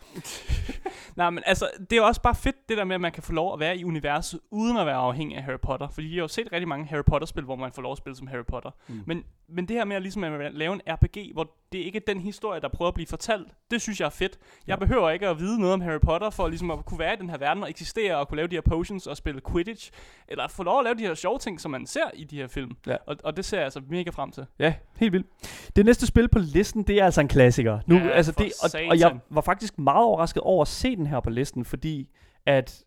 nej, men altså, det er også bare fedt, det der med, at man kan få lov at være i universet, uden at være afhængig af Harry Potter. Fordi jeg har jo set rigtig mange Harry Potter-spil, hvor man får lov at spille som Harry Potter. Mm. Men, men det her med at, ligesom at lave en RPG, hvor det ikke er den historie, der prøver at blive fortalt, det synes jeg er fedt. Jeg ja. behøver ikke at vide noget om Harry Potter, for ligesom at kunne være i den her verden og eksistere, og kunne lave de her potions og spille Quidditch, eller få lov at lave de her sjove ting, som man ser i de her film. Ja. Og, og det ser jeg altså mega frem til. Ja, helt vildt. Det næste spil på listen, det er altså en klassiker. Nu, ja, altså det, og, og jeg var faktisk meget overrasket over at se den her på listen, fordi at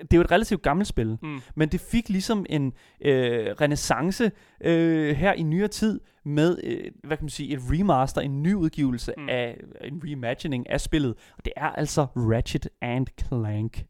det er jo et relativt gammelt spil, mm. men det fik ligesom en øh, renaissance øh, her i nyere tid med, øh, hvad kan man sige, et remaster, en ny udgivelse mm. af, en reimagining af spillet. Og det er altså Ratchet and Clank.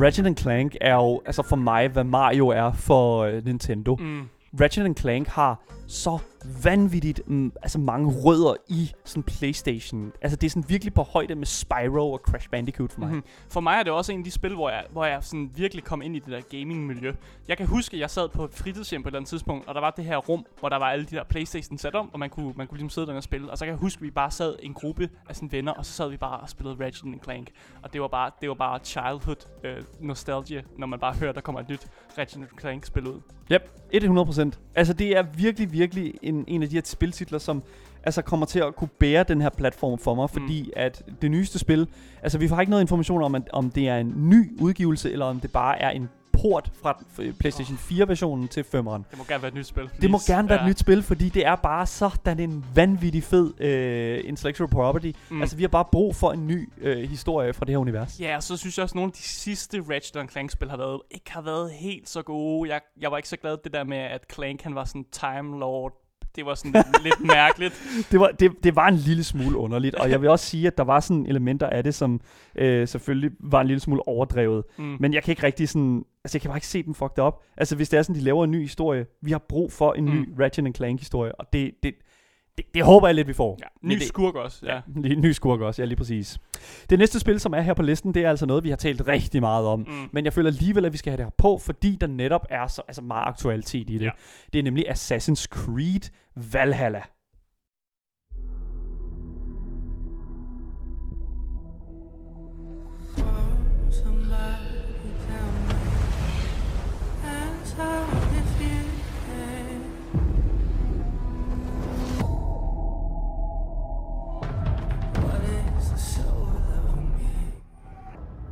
Ratchet Clank er jo, altså for mig, hvad Mario er for øh, Nintendo. Mm. Ratchet Clank har så vanvittigt mm, altså mange rødder i sådan Playstation. Altså det er sådan virkelig på højde med Spyro og Crash Bandicoot for mig. Mm-hmm. For mig er det også en af de spil, hvor jeg, hvor jeg sådan virkelig kom ind i det der gaming-miljø. Jeg kan huske, at jeg sad på et fritidshjem på et eller andet tidspunkt, og der var det her rum, hvor der var alle de der Playstation sat om, og man kunne, man kunne ligesom sidde der og spille. Og så kan jeg huske, at vi bare sad en gruppe af sådan venner, og så sad vi bare og spillede Ratchet Clank. Og det var bare, det var bare childhood øh, nostalgia, når man bare hører, der kommer et nyt Ratchet Clank spil ud. Yep, 100%. Altså det er virkelig, virkelig en, en af de her spiltitler, som altså kommer til at kunne bære den her platform for mig, fordi mm. at det nyeste spil, altså vi har ikke noget information om, at, om det er en ny udgivelse, eller om det bare er en port fra PlayStation 4-versionen til 5'eren. Det må gerne være et nyt spil. Please. Det må gerne være ja. et nyt spil, fordi det er bare sådan en vanvittig fed øh, intellectual property. Mm. Altså, vi har bare brug for en ny øh, historie fra det her univers. Ja, og så synes jeg også, at nogle af de sidste Ratchet Clank-spil har været, ikke har været helt så gode. Jeg, jeg var ikke så glad det der med, at Clank han var sådan Time Lord det var sådan lidt mærkeligt. Det var, det, det var en lille smule underligt, og jeg vil også sige, at der var sådan elementer af det, som øh, selvfølgelig var en lille smule overdrevet. Mm. Men jeg kan ikke rigtig sådan, altså jeg kan bare ikke se dem fucked op. Altså hvis det er sådan, de laver en ny historie, vi har brug for en mm. ny Ratchet Clank historie, og det, det, det, det håber jeg lidt, vi får. Ja, ny skurk også. Ja. ja, ny skurk også, ja lige præcis. Det næste spil, som er her på listen, det er altså noget, vi har talt rigtig meget om. Mm. Men jeg føler alligevel, at vi skal have det her på, fordi der netop er så altså meget aktualitet i det. Ja. Det er nemlig Assassin's Creed Valhalla.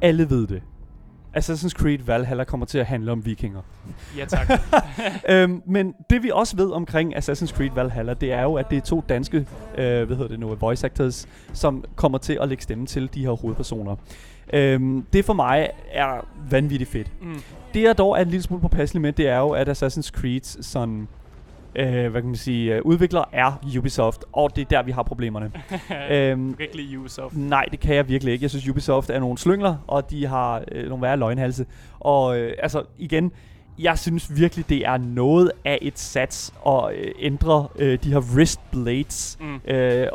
Alle ved det. Assassin's Creed Valhalla kommer til at handle om vikinger. Ja, tak. øhm, men det vi også ved omkring Assassin's Creed Valhalla, det er jo, at det er to danske, øh, hvad hedder det nu, voice actors, som kommer til at lægge stemme til de her hovedpersoner. Øhm, det for mig er vanvittigt fedt. Mm. Det jeg dog er en lille smule påpasselig med, det er jo, at Assassin's Creed sådan øh, hvad kan man sige, øh, udvikler er Ubisoft, og det er der, vi har problemerne. øhm, du kan ikke lide Ubisoft. Nej, det kan jeg virkelig ikke. Jeg synes, Ubisoft er nogle slyngler, og de har øh, nogle værre løgnhalse. Og øh, altså, igen, jeg synes virkelig, det er noget af et sats at øh, ændre øh, de her wrist blades mm. øh,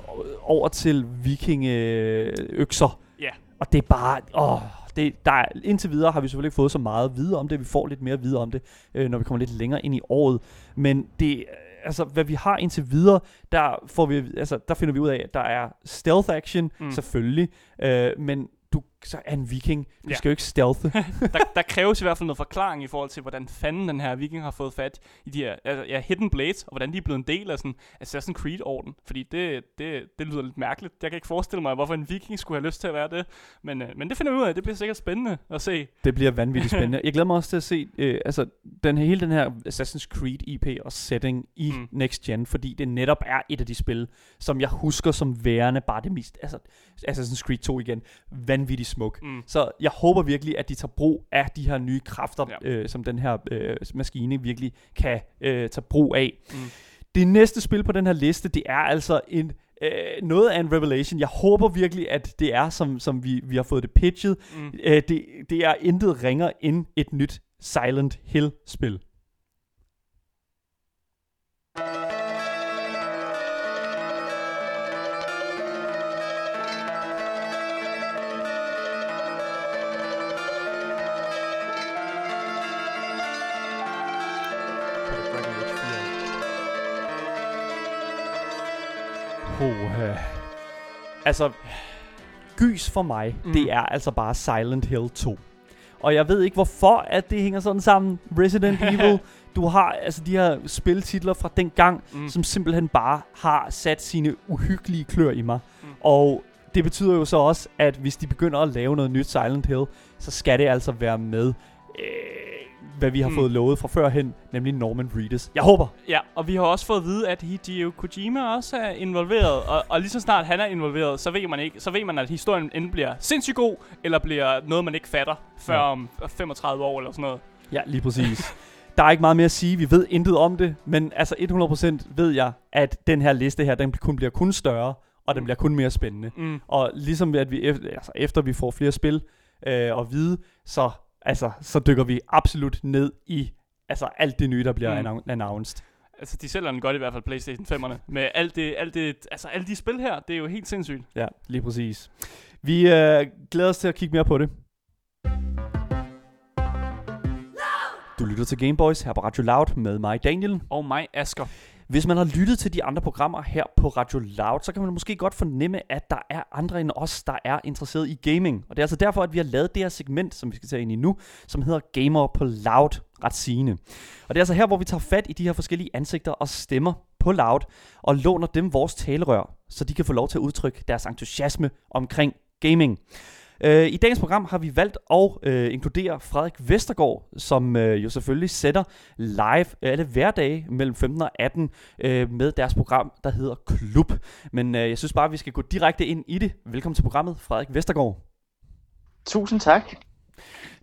over til vikingeøkser. Ja. Yeah. Og det er bare... Åh, det, der er, indtil videre har vi selvfølgelig ikke fået så meget at vide om det. Vi får lidt mere at vide om det, øh, når vi kommer lidt længere ind i året. Men det, altså, hvad vi har indtil videre, der, får vi, altså, der finder vi ud af, at der er stealth action, mm. selvfølgelig. Øh, men du så er en viking. Du ja. skal jo ikke stealthe. der, der kræves i hvert fald noget forklaring i forhold til, hvordan fanden den her viking har fået fat i de her altså, ja, hidden blades, og hvordan de er blevet en del af sådan Assassin's Creed-orden. Fordi det, det, det lyder lidt mærkeligt. Jeg kan ikke forestille mig, hvorfor en viking skulle have lyst til at være det. Men, øh, men det finder vi ud af. Det bliver sikkert spændende at se. Det bliver vanvittigt spændende. Jeg glæder mig også til at se øh, altså, den, hele den her Assassin's Creed IP og setting i mm. Next Gen, fordi det netop er et af de spil, som jeg husker som værende bare det mest, altså Assassin's Creed 2 igen, vanvittigt smuk. Mm. Så jeg håber virkelig, at de tager brug af de her nye kræfter, ja. øh, som den her øh, maskine virkelig kan øh, tage brug af. Mm. Det næste spil på den her liste, det er altså en øh, noget af en revelation. Jeg håber virkelig, at det er, som, som vi, vi har fået det pitchet. Mm. Øh, det, det er intet ringer end et nyt Silent Hill-spil. Uh, altså, gys for mig, mm. det er altså bare Silent Hill 2. Og jeg ved ikke hvorfor, at det hænger sådan sammen. Resident Evil, du har altså de her spiltitler fra den gang, mm. som simpelthen bare har sat sine uhyggelige klør i mig. Mm. Og det betyder jo så også, at hvis de begynder at lave noget nyt Silent Hill, så skal det altså være med øh, hvad vi har mm. fået lovet fra førhen, nemlig Norman Reedus. Jeg håber. Ja, og vi har også fået at vide, at Hideo Kojima også er involveret, og, og lige så snart han er involveret, så ved man ikke, så ved man, at historien enten bliver sindssygt god, eller bliver noget, man ikke fatter før ja. om 35 år eller sådan noget. Ja, lige præcis. der er ikke meget mere at sige. Vi ved intet om det, men altså 100% ved jeg, at den her liste her, den kun bliver kun større, og den mm. bliver kun mere spændende. Mm. Og ligesom at vi efter, altså efter vi får flere spil øh, at vide, så altså, så dykker vi absolut ned i altså, alt det nye, der bliver mm. announced. Altså, de sælger den godt i hvert fald, PlayStation 5'erne. Med alt det, alt det, altså, alle de spil her, det er jo helt sindssygt. Ja, lige præcis. Vi øh, glæder os til at kigge mere på det. Du lytter til Gameboys her på Radio Loud med mig, Daniel. Og mig, Asker. Hvis man har lyttet til de andre programmer her på Radio Loud, så kan man måske godt fornemme, at der er andre end os, der er interesseret i gaming. Og det er altså derfor, at vi har lavet det her segment, som vi skal tage ind i nu, som hedder Gamer på Loud ret sigende. Og det er altså her, hvor vi tager fat i de her forskellige ansigter og stemmer på Loud, og låner dem vores talerør, så de kan få lov til at udtrykke deres entusiasme omkring gaming. Øh, I dagens program har vi valgt at øh, inkludere Frederik Vestergaard, som øh, jo selvfølgelig sætter live alle hverdage mellem 15 og 18 øh, med deres program, der hedder Klub. Men øh, jeg synes bare, at vi skal gå direkte ind i det. Velkommen til programmet, Frederik Vestergaard. Tusind tak.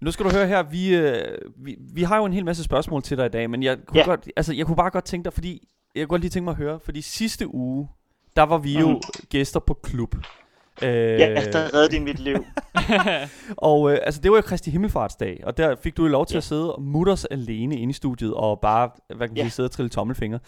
Nu skal du høre her, vi, øh, vi, vi har jo en hel masse spørgsmål til dig i dag, men jeg kunne, ja. godt, altså, jeg kunne bare godt tænke dig, fordi jeg kunne godt lige tænke mig at høre, fordi sidste uge, der var vi jo mm. gæster på klub. Øh, ja, der reddede din mit liv. og øh, altså, det var jo Kristi Himmelfartsdag, og der fik du jo lov til ja. at sidde og mutters alene inde i studiet, og bare, hvad kan man ja. sige, sidde og trille tommelfinger.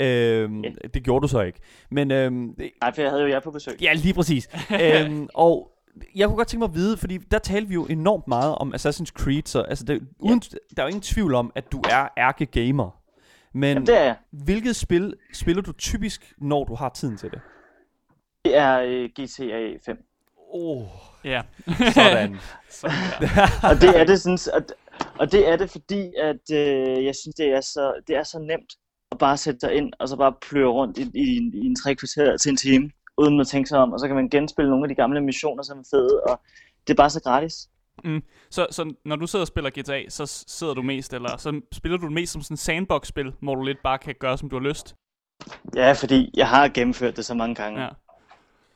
Øh, ja. Det gjorde du så ikke. Men, øh, Nej, for jeg havde jo jer på besøg. Ja, lige præcis. øh, og jeg kunne godt tænke mig at vide, fordi der talte vi jo enormt meget om Assassin's Creed, så altså, det, uden, ja. der er jo ingen tvivl om, at du er ærke-gamer. Men Jamen, det er jeg. hvilket spil spiller du typisk, når du har tiden til det? Det er øh, GTA 5. Åh, oh, ja. sådan. sådan og det er det sådan, og, og det er det fordi at øh, jeg synes det er så det er så nemt at bare sætte sig ind og så bare pløre rundt i, i, i en tre kvarter til en time uden at tænke sig om, og så kan man genspille nogle af de gamle missioner, som er fede, og det er bare så gratis. Mm. Så, så når du sidder og spiller GTA, så sidder du mest, eller så spiller du mest som sådan en sandbox-spil, hvor du lidt bare kan gøre, som du har lyst? Ja, fordi jeg har gennemført det så mange gange. Ja.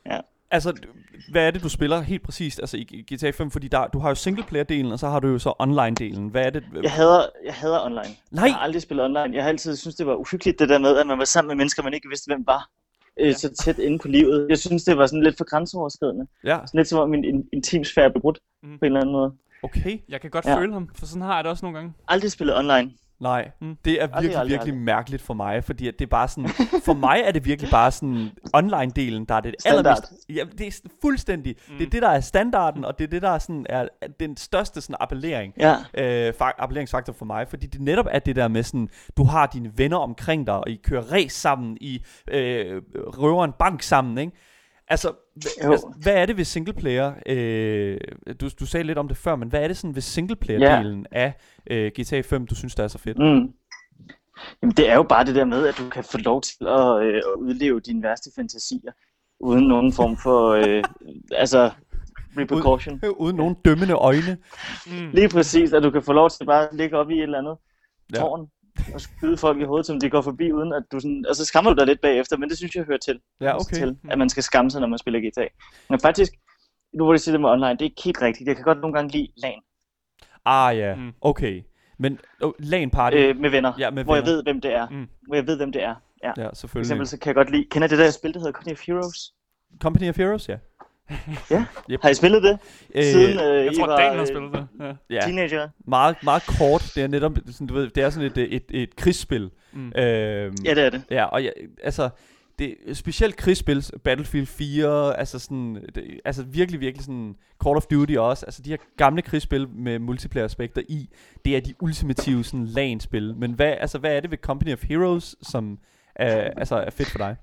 Ja. Altså, hvad er det, du spiller helt præcist altså, i GTA 5? Fordi der, du har jo singleplayer-delen, og så har du jo så online-delen. Hvad er det? Jeg hader, jeg hader online. Nej. Jeg har aldrig spillet online. Jeg har altid synes det var uhyggeligt, det der med, at man var sammen med mennesker, man ikke vidste, hvem var. Øh, Ja. så tæt inde på livet. Jeg synes, det var sådan lidt for grænseoverskridende. Ja, Sådan lidt som om min in- intimsfære blev brudt Mm. på en eller anden måde. okay. Jeg kan godt Ja. føle ham, for sådan har jeg det også nogle gange. Aldrig spillet online. Nej, Mm. det er virkelig, aldrig, virkelig aldrig. mærkeligt for mig, fordi at det er bare sådan, for mig er det virkelig bare sådan online-delen, der er det Standard. allermest, ja, det er fuldstændig, mm. det er det, der er standarden, og det er det, der er sådan, er den største sådan appellering, Ja. øh, fa- appelleringsfaktor for mig, fordi det netop er det der med sådan, du har dine venner omkring dig, og I kører race sammen, I øh, røver en bank sammen, ikke? Altså, hva- Jo. altså, hvad er det ved singleplayer? Øh, du, du sagde lidt om det før, men hvad er det sådan ved singleplayer-delen af øh, GTA 5, du synes, der er så fedt? Mm. Jamen, det er jo bare det der med, at du kan få lov til at, øh, at udleve dine værste fantasier, uden nogen form for, øh, altså, repercussion. Uden nogen dømmende øjne. Mm. Lige præcis, at du kan få lov til bare at ligge op i et eller andet Ja. tårn og skyde folk i hovedet, som de går forbi, uden at du sådan... Altså, skammer du dig lidt bagefter, men det synes jeg hører til. Ja, okay. til at man skal skamme sig, når man spiller GTA. Men faktisk, nu hvor du siger det med online, det er ikke helt rigtigt. Jeg kan godt nogle gange lide LAN Ah ja, Mm. okay. Men oh, LAN party, øh, med venner, Ja, med hvor jeg venner. ved, hvem det er. Mm. Hvor jeg ved, hvem det er. Ja. ja, For selvfølgelig. eksempel så kan jeg godt lide... Kender det der spil, der hedder Company of Heroes? Company of Heroes, ja. Ja. Yep. Har I spillet det? Øh, Siden øh, Jeg I tror, var Daniel har øh, spillet det. Ja. ja, teenager? meget, meget kort. Det er netop, sådan, du ved, det er sådan et, et, et krigsspil. Mm. Øhm, Ja, det er det. Ja, og jeg, altså, det specielt krigsspil, Battlefield 4, altså sådan, det, altså virkelig, virkelig sådan, Call of Duty også, altså de her gamle krigsspil med multiplayer aspekter i, det er de ultimative sådan LAN-spil. Men hvad, altså, hvad er det ved Company of Heroes, som er, altså, er fedt for dig?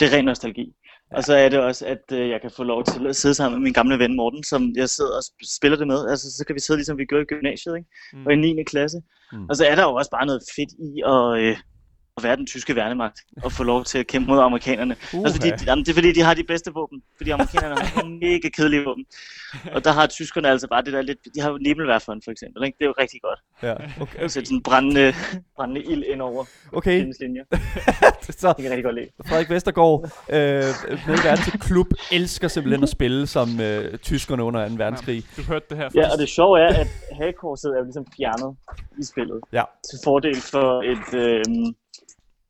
Det er ren nostalgi. Og så er det også, at øh, jeg kan få lov til at sidde sammen med min gamle ven Morten, som jeg sidder og sp- spiller det med. Altså, så kan vi sidde ligesom vi gjorde i gymnasiet, ikke? Mm. Og i 9. klasse. Mm. Og så er der jo også bare noget fedt i at, øh, at være den tyske værnemagt og få lov til at kæmpe mod amerikanerne. Uh-huh. Altså, fordi, jamen, det er fordi, de har de bedste våben. Fordi amerikanerne har mega kedelige våben. Og der har tyskerne altså bare det der lidt... De har jo Nebelwerferen for eksempel, ikke? Det er jo rigtig godt. Ja, okay. Sætte sådan brændende, brændende ild ind over Okay, hendes linjer. så Det kan jeg rigtig godt lide. Frederik Vestergaard, øh, med i verden til klub, elsker simpelthen at spille som øh, tyskerne under 2. verdenskrig. Du hørte det her først. Ja, og det sjove er, at hagekorset er jo ligesom fjernet i spillet. Ja. Til fordel for et... Øh,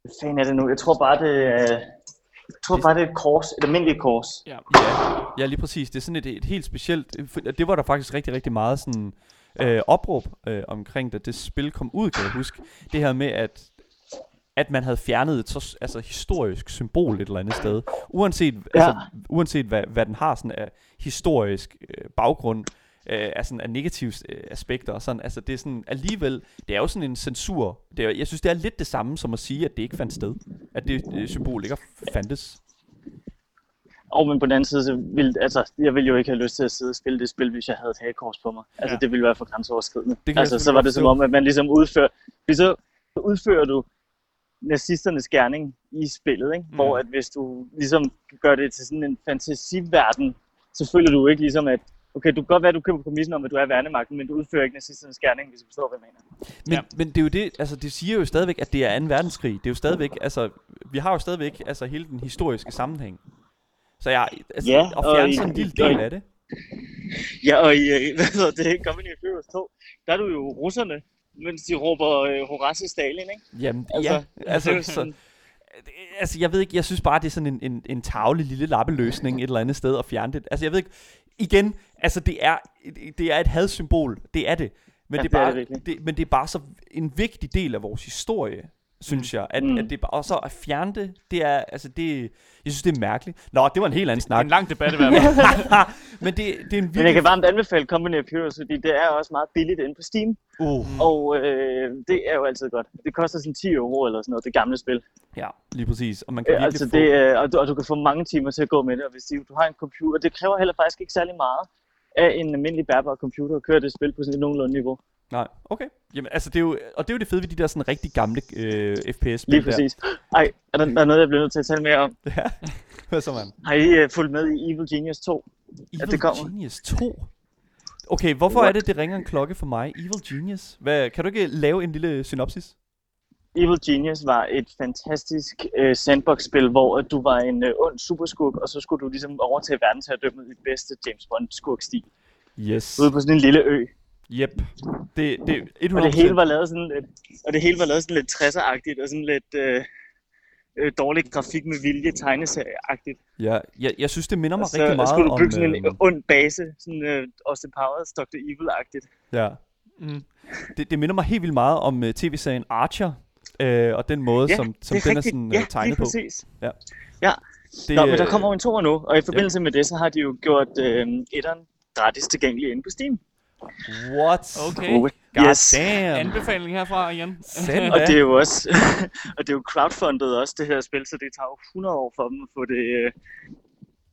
hvad fanden er det nu? Jeg tror bare, det er... Jeg tror bare, det er et kors. Et almindeligt kors. Ja. Ja, ja, lige præcis. Det er sådan et, et helt specielt... Det var der faktisk rigtig, rigtig meget sådan øh, opråb øh, omkring, da det spil kom ud, kan jeg huske. Det her med, at at man havde fjernet et så altså, historisk symbol et eller andet sted. Uanset, ja. altså, uanset hvad, hvad den har sådan af historisk øh, baggrund, øh, af, sådan, af negative øh, aspekter og sådan. Altså det er sådan alligevel, det er jo sådan en censur. Det er, jeg synes, det er lidt det samme som at sige, at det ikke fandt sted. At det, det symbol ikke fandtes. Og men på den anden side, så vil, altså, jeg ville jo ikke have lyst til at sidde og spille det spil, hvis jeg havde et hagekors på mig. Altså, Ja. det ville være for grænseoverskridende. Altså, så var det som om, at man ligesom udfører... Fordi så udfører du nazisternes gerning i spillet, ikke? Mm. Hvor at hvis du ligesom gør det til sådan en fantasiverden, så føler du ikke ligesom, at okay, du kan godt være, at du køber præmissen om, at du er værnemagten, men du udfører ikke nazisternes gerning, hvis du forstår, hvad jeg mener. Men, Ja. men det er jo det, altså det siger jo stadigvæk, at det er 2. verdenskrig. Det er jo stadigvæk, altså, vi har jo stadigvæk altså hele den historiske sammenhæng. Så jeg, altså, Ja, og fjerne sådan en lille og del af det. Ja, og i, øh, hvad hedder det, Company of Heroes 2, der er du jo russerne, mens de råber øh, Horace Stalin, ikke? Jamen, Altså, ja, altså, det er jo så, sådan- det- altså, jeg ved ikke, jeg synes bare, det er sådan en, en, en tavle lille lappeløsning et eller andet sted at fjerne det. Altså, jeg ved ikke, igen, altså, det er, det er et hadsymbol, det er det. Men, Ja, det, er det er bare, det det, men det er bare så en vigtig del af vores historie, synes jeg. At, Mm. at det, og så at fjerne det, det er, altså, det, jeg synes, det er mærkeligt. Nå, det var en helt anden snak. En lang debat i hvert fald. men det, det er en Men jeg virkelig... kan varmt anbefale Company of Heroes, fordi det er også meget billigt inde på Steam, Uh, og øh, det er jo altid godt. Det koster sådan 10 euro eller sådan noget, det gamle spil. ja, lige præcis. Og man kan virkelig altså få... det, er, og, du, og du kan få mange timer til at gå med det, og hvis du har en computer, det kræver heller faktisk ikke særlig meget af en almindelig bærbar computer at køre det spil på sådan et nogenlunde niveau. Nej, okay. Jamen, altså, det er jo, og det er jo det fede ved de der sådan rigtig gamle øh, FPS-spil Lige præcis. Ej, er der, der er noget, jeg bliver nødt til at tale mere om. Der. Ja, hvad så, man? Har I uh, fulgt med i Evil Genius 2? Evil det kommer. Genius 2? Okay, hvorfor What? er det, det ringer en klokke for mig? Evil Genius? Hvad, kan du ikke lave en lille synopsis? Evil Genius var et fantastisk øh, sandbox-spil, hvor du var en øh, ond superskurk, og så skulle du ligesom overtage verdensherredømmet i bedste James Bond-skurkstil. Yes. Ude på sådan en lille ø. Yep. Det, det er 100%. Og det hele var lavet sådan lidt, og det hele var lavet sådan lidt 60'er-agtigt, og sådan lidt øh, øh, dårlig grafik med vilje, tegneserieagtigt. Ja, jeg, jeg synes, det minder mig Og så rigtig meget skulle du om... bygge sådan en øhm, ond base, sådan øh, Austin Powers, Dr. Evil-agtigt. ja. Mm. det, det minder mig helt vildt meget om uh, tv-serien Archer, øh, og den måde, Ja, som, som er den er rigtigt. sådan uh, ja, tegnet lige på. præcis. Ja. Ja, Det, Nå, men der øh, kommer jo en toer nu, og i forbindelse med det, så har de jo gjort øh, etteren gratis tilgængelig inde på Steam. What? Okay. God yes. damn. Anbefaling herfra igen. Og det er jo også, og det er jo crowdfundet også, det her spil, så det tager jo 100 år for dem at få det, øh,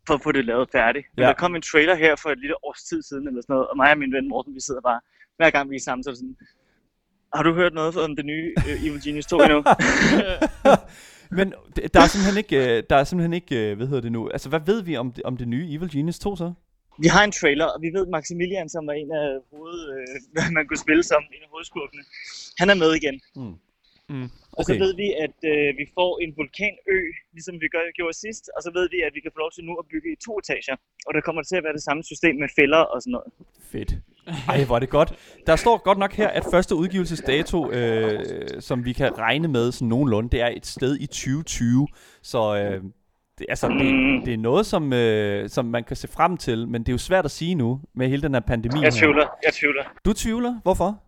for at få det lavet færdigt. Men Ja. der kom en trailer her for et lille års tid siden, eller sådan noget, og mig og min ven Morten, vi sidder bare, hver gang vi er sammen, så er det sådan, har du hørt noget om det nye øh, Evil Genius 2 endnu? Men der er simpelthen ikke, øh, der er simpelthen ikke, hvad hedder det nu, altså hvad ved vi om det, om det nye Evil Genius 2 så? Vi har en trailer, og vi ved, at Maximilian, som var en af hoved, øh, man kunne spille som en af hovedskurkene, han er med igen. Mm. Mm. Og så Okay. ved vi, at øh, vi får en vulkanø, ligesom vi gør, gjorde sidst. Og så ved vi, at vi kan få lov til nu at bygge i to etager. Og der kommer til at være det samme system med fælder og sådan noget. Fedt. Ej, hvor er det godt. Der står godt nok her, at første udgivelsesdato, øh, som vi kan regne med sådan nogenlunde, det er et sted i 2020. Så øh, det, altså, det, Mm. det er noget, som, øh, som man kan se frem til, men det er jo svært at sige nu med hele den her pandemi Jeg her. tvivler, jeg tvivler. Du tvivler? Hvorfor?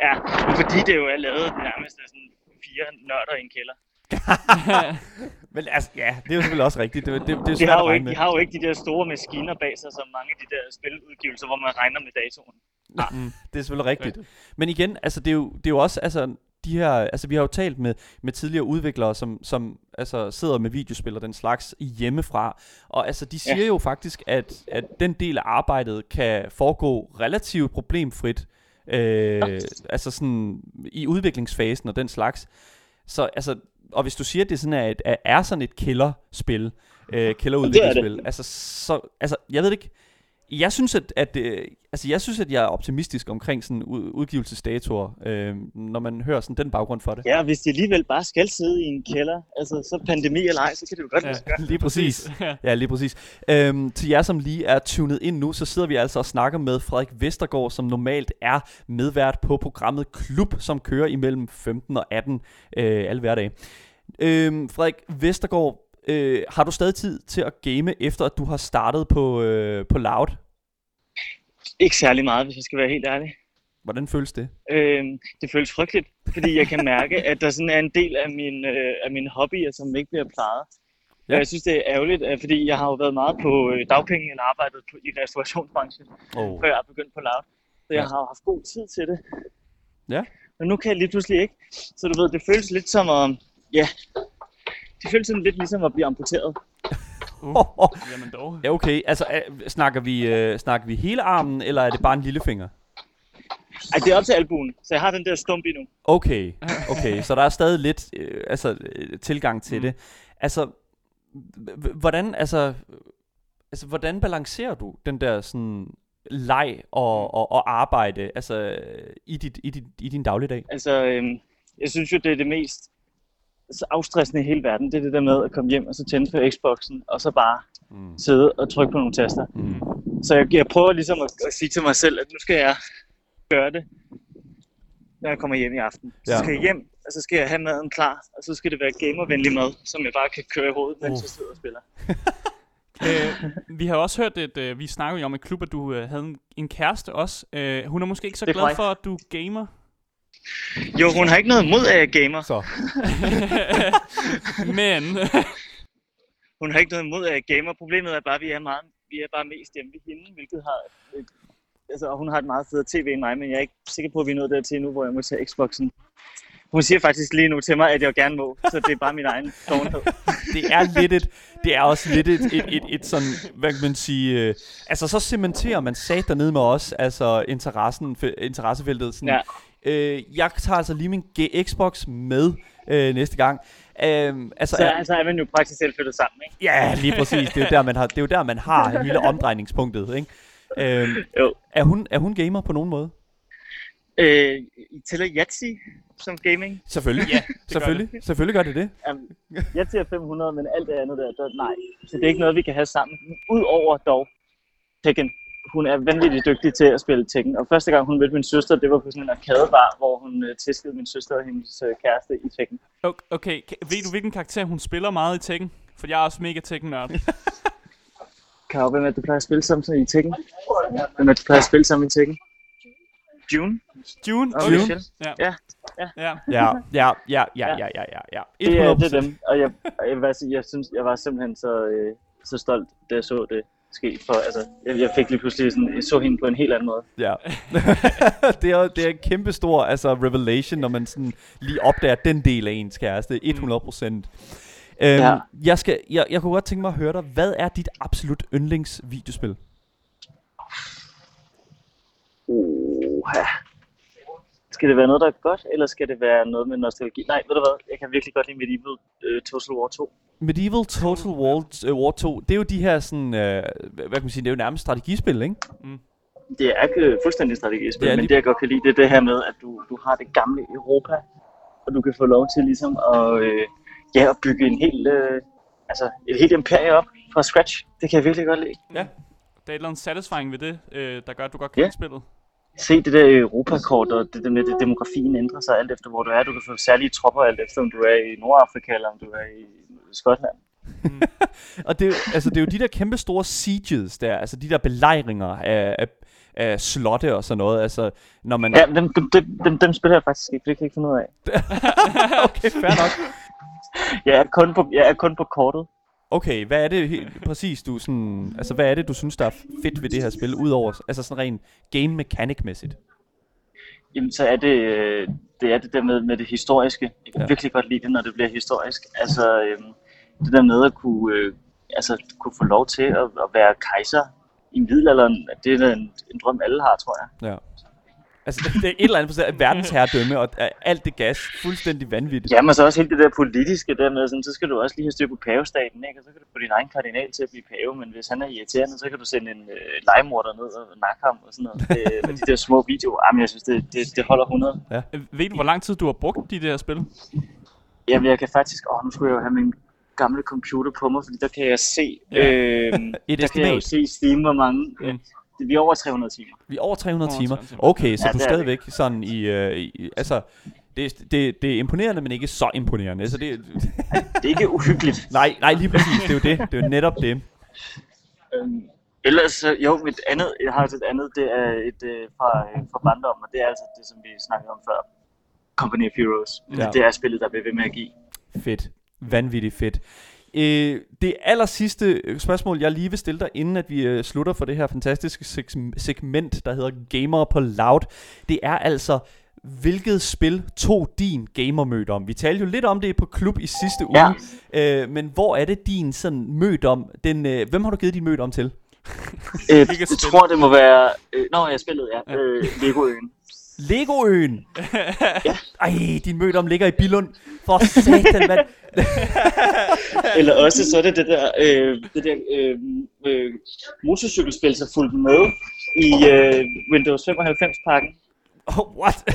Ja, fordi det jo er lavet nærmest af sådan fire nørder i en kælder. Men altså, ja, det er jo selvfølgelig også rigtigt. Det, det, det er De svært har, jo ikke, de har jo ikke de der store maskiner bag sig, som mange af de der spiludgivelser, hvor man regner med datoen. Det er selvfølgelig rigtigt. Men igen, altså det er jo, det er jo også, altså de her, altså vi har jo talt med, med tidligere udviklere, som, som altså sidder med videospil og den slags hjemmefra, og altså de siger ja. jo faktisk, at, at den del af arbejdet kan foregå relativt problemfrit, øh, altså sådan i udviklingsfasen og den slags. Så altså, og hvis du siger, at det sådan er, et, er- sådan et killerspil, øh, killerudviklingsspil, altså så, altså jeg ved det ikke, jeg synes, at, at øh, altså jeg synes, at jeg er optimistisk omkring sådan ud, udgivelsesdatoer, øh, når man hører sådan den baggrund for det. Ja, hvis de alligevel bare skal sidde i en kælder, altså så pandemi eller ej, så kan det jo godt Ja. gøre. Lige præcis. Ja. Ja, lige præcis. Øhm, til jer, som lige er tunet ind nu, så sidder vi altså og snakker med Frederik Vestergaard, som normalt er medvært på programmet Klub, som kører imellem 15 og 18 øh, alle hverdage. Øhm, Frederik Vestergaard, øh, har du stadig tid til at game, efter at du har startet på, øh, på Loud? Ikke særlig meget, hvis jeg skal være helt ærlig. Hvordan føles det? Øhm, det føles frygteligt, fordi jeg kan mærke, at der sådan er en del af, min, øh, af mine hobbyer, som ikke bliver plejet. Ja. Jeg synes, det er ærgerligt, øh, fordi jeg har jo været meget på øh, dagpenge eller arbejdet på, i restaurationsbranchen, Oh. før jeg er begyndt på Loud. Så jeg Ja. har haft god tid til det. Ja. Men nu kan jeg lige pludselig ikke. Så du ved, det føles lidt som at... Ja, det føles sådan lidt ligesom at blive amputeret. Uh, jamen dog. Ja, okay. Altså, snakker, vi, øh, snakker vi hele armen, eller er det bare en lillefinger? Ej, det er op til albuen, så jeg har den der stump i nu. Okay, okay. så der er stadig lidt øh, altså, øh, tilgang til mm. Mm. det. Altså, hvordan, altså, altså, hvordan balancerer du den der sådan leg og, og, og arbejde altså, i, dit, i, dit, i din dagligdag? Altså, øhm, jeg synes jo, det er det mest så afstressende i hele verden. Det er det der med at komme hjem og så tænde for Xboxen, og så bare Mm. sidde og trykke på nogle taster. Mm. Så jeg, jeg prøver ligesom at, at sige til mig selv, at nu skal jeg gøre det, når jeg kommer hjem i aften. Så Ja. skal jeg hjem, og så skal jeg have maden klar, og så skal det være gamervenlig mad, som jeg bare kan køre i hovedet, mens Uh. jeg sidder og spiller. øh, vi har også hørt, at øh, vi snakkede om i klub, at du øh, havde en, en kæreste også. Øh, hun er måske ikke så glad for, at du gamer. Jo, hun har ikke noget imod, at jeg gamer. Så. Men Hun har ikke noget imod, at jeg gamer. Problemet er bare, at vi er, meget, vi er bare mest hjemme ved hende, hvilket har... Et, altså, og hun har et meget federe tv end mig, men jeg er ikke sikker på, at vi er nået dertil nu, hvor jeg må tage Xboxen. Hun siger faktisk lige nu til mig, at jeg gerne må, så det er bare min egen dovenhed. Det er lidt et, det er også lidt et, et, et, et sådan, hvad kan man sige, øh, altså så cementerer man sat dernede med os, altså interessen, fe- interessefeltet, sådan, Ja. Øh, jeg tager altså lige min G- Xbox med øh, næste gang. Øh, altså, Så er, altså, er man jo praktisk selv flyttet sammen, ikke? Ja, lige præcis. Det er jo der, man har, det er jo der, man har hele omdrejningspunktet. Ikke? Øhm, Jo. er, hun, er hun gamer på nogen måde? Øh, I tæller Yahtzee som gaming? Selvfølgelig. Ja, det selvfølgelig. gør Selvfølgelig gør det det. Yahtzee er 500, men alt det andet der, der, nej. Så det er ikke noget, vi kan have sammen. Udover dog Tekken. Hun er vanvittigt dygtig til at spille Tekken. Og første gang hun mødte min søster, det var på sådan en arcadebar, hvor hun uh, tæskede min søster og hendes uh, kæreste i Tekken. Okay, okay, ka- ved du hvilken karakter hun spiller meget i Tekken? For jeg er også mega Tekken-nørd. Karo, hvem er det, du plejer at spille sammen i Tekken? Hvem er det, du plejer at spille sammen i Tekken? June? June? Og Okay. Michelle? Ja. Ja. Ja. Ja, ja, ja, ja, ja, ja, ja, ja. Det er, 100%. det er dem, og jeg, jeg, sige, jeg, synes, jeg var simpelthen så, øh, så stolt, da jeg så det ske. For, altså, jeg, jeg fik lige pludselig sådan, jeg så hende på en helt anden måde. Ja. det, er, det er en kæmpe stor altså, revelation, når man sådan lige opdager den del af ens kæreste. 100 procent. Øhm, Ja. jeg, skal, jeg, jeg kunne godt tænke mig at høre dig. Hvad er dit absolut yndlingsvideospil? Oha. Skal det være noget, der er godt, eller skal det være noget med nostalgi? Nej, ved du hvad? Jeg kan virkelig godt lide Medieval uh, Total War 2. Medieval Total War, uh, War 2, det er jo de her sådan, øh, hvad kan man sige, det er jo nærmest strategispil, ikke? Det er ikke øh, fuldstændig strategispil, Det er men lige- det jeg godt kan lide, det er det her med, at du, du har det gamle Europa, og du kan få lov til ligesom at, øh, ja, at bygge en hel, øh, altså et helt imperie op fra scratch. Det kan jeg virkelig godt lide. Der er et eller andet satisfying ved det, øh, der gør, at du godt kan Ja. lide spillet. Se det der Europakort, og det der med, at demografien ændrer sig alt efter, hvor du er. Du kan få særlige tropper alt efter, om du er i Nordafrika, eller om du er i Skotland. Og det, er jo- altså, det er jo de der kæmpe store sieges der, altså de der belejringer af, af, af slotte og sådan noget. Altså, når man... Ja, dem, dem, dem, dem, dem spiller jeg faktisk ikke, for det kan jeg ikke finde ud af. okay, fair nok. Jeg er kun på, jeg er kun på kortet. Okay, hvad er det helt præcis, du sådan... Altså, hvad er det, du synes, der er fedt ved det her spil, udover... Altså sådan rent game mechanic-mæssigt? Jamen, så er det, øh, det er det der med, med det historiske. Jeg kan Ja. virkelig godt lide det, når det bliver historisk. Altså, øhm, det der med at kunne, øh, altså, kunne få lov til at, at være kejser i middelalderen, det er en, en drøm, alle har, tror jeg. Ja. Altså, det, er et eller andet procent verdensherredømme, og øh, alt det gas, fuldstændig vanvittigt. Jamen, så også helt det der politiske der med, sådan, så skal du også lige have styr på pavestaten, ikke? Og så kan du få din egen kardinal til at blive pave, men hvis han er irriterende, så kan du sende en øh, legemorder ned og nakke ham og sådan noget. Det, med de der små videoer, jamen, jeg synes, det, det, det holder 100. Øh, Ved du, hvor lang tid du har brugt de der spil? Jamen, jeg kan faktisk... Åh, nu skulle jeg jo have min gamle computer på mig, fordi der kan jeg se... Ja. Øh, Et der kan jeg jo se i Steam, hvor mange... Mm. Vi er over 300 timer. Vi er over 300 Over timer. 300 timer. Okay, så Ja, du er er det. stadigvæk sådan i... Øh, i altså, det, det, det er imponerende, men ikke så imponerende. Så det, Det er ikke uhyggeligt. nej, nej, lige præcis. Det er jo det. Det er jo netop det. Øhm, ellers, så- jo, mit andet, jeg har også et andet, det er et øh, fra, øh, fra barndom, og det er altså det, som vi snakkede om før. Company of Heroes. Ja. Det er spillet, der bliver ved med at give. Fedt. Vanvittigt fedt. Øh, det aller sidste spørgsmål, jeg lige vil stille dig, inden at vi øh, slutter for det her fantastiske seg- segment, der hedder Gamer på Loud, det er altså, hvilket spil tog din gamer om? Vi talte jo lidt om det på klub i sidste uge, Ja. øh, men hvor er det din sådan mødt om? Den, øh, hvem har du givet din mødt om til? Øh, jeg tror, det må være... Øh, nå, jeg spillede, ja. Øh, Legoøen. Legoøen! Ej, din mødt om ligger i Billund. For satan, mand. Eller også så er det det der, øh, det der øh, øh, motorcykelspil, så fulgte med i øh, Windows 95-pakken. Oh, what?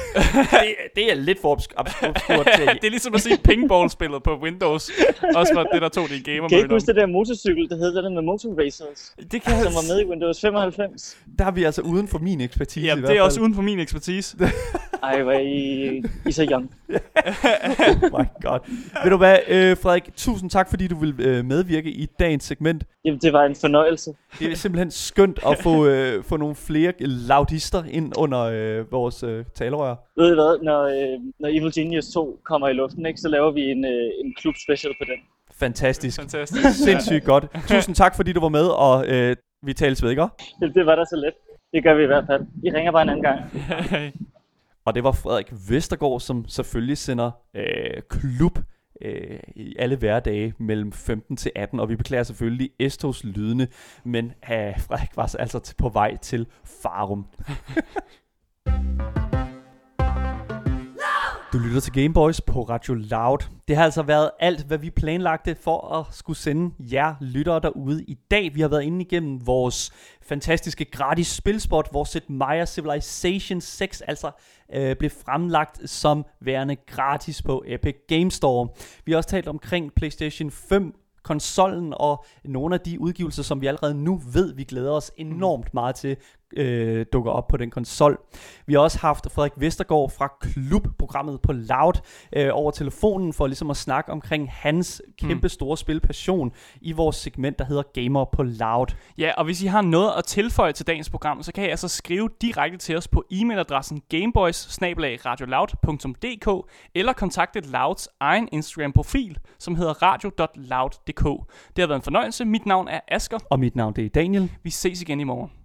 det, det er lidt for obsk- obsk- obskurt til. det er ligesom at sige pingball-spillet på Windows. Også var det, der tog din gamer Kan I ikke huske det der motorcykel, der hed det der med Motor Racers, Det kan som var med i Windows 95? Der er vi altså uden for min ekspertise Ja, i hvert det er fald. også uden for min ekspertise. Ej, hvor I, I så young. Oh my god. Ved du hvad, øh, Frederik, tusind tak, fordi du vil øh, medvirke i dagens segment. Jamen, det var en fornøjelse. Det er simpelthen skønt at få, øh, få nogle flere laudister ind under øh, vores øh, talerør. Ved I hvad, når, øh, når Evil Genius 2 kommer i luften, ikke, så laver vi en, øh, en klub special på den. Fantastisk. Fantastisk. Sindssygt godt. Tusind tak, fordi du var med, og øh, vi tales ved, ikke? Det, det var da så let. Det gør vi i hvert fald. I ringer bare en anden gang. Og det var Frederik Vestergaard, som selvfølgelig sender øh, klub øh, i alle hverdage mellem 15 til 18, og vi beklager selvfølgelig Estos lydende, men øh, Frederik var altså, altså på vej til Farum. Du lytter til Gameboys på Radio Loud. Det har altså været alt, hvad vi planlagte for at skulle sende jer lyttere derude i dag. Vi har været inde igennem vores fantastiske gratis spilspot, hvor Sid Meier Civilization 6 altså øh, blev fremlagt som værende gratis på Epic Game Store. Vi har også talt omkring PlayStation 5 konsollen og nogle af de udgivelser, som vi allerede nu ved, vi glæder os enormt meget til, øh, dukker op på den konsol. Vi har også haft Frederik Vestergaard fra Klubprogrammet på Loud øh, over telefonen for ligesom at snakke omkring hans kæmpe store spilpassion i vores segment, der hedder Gamer på Loud. Ja, og hvis I har noget at tilføje til dagens program, så kan I altså skrive direkte til os på e-mailadressen gameboys eller kontakte Louds egen Instagram-profil, som hedder radio.loud.dk. Det har været en fornøjelse. Mit navn er Asker. Og mit navn det er Daniel. Vi ses igen i morgen.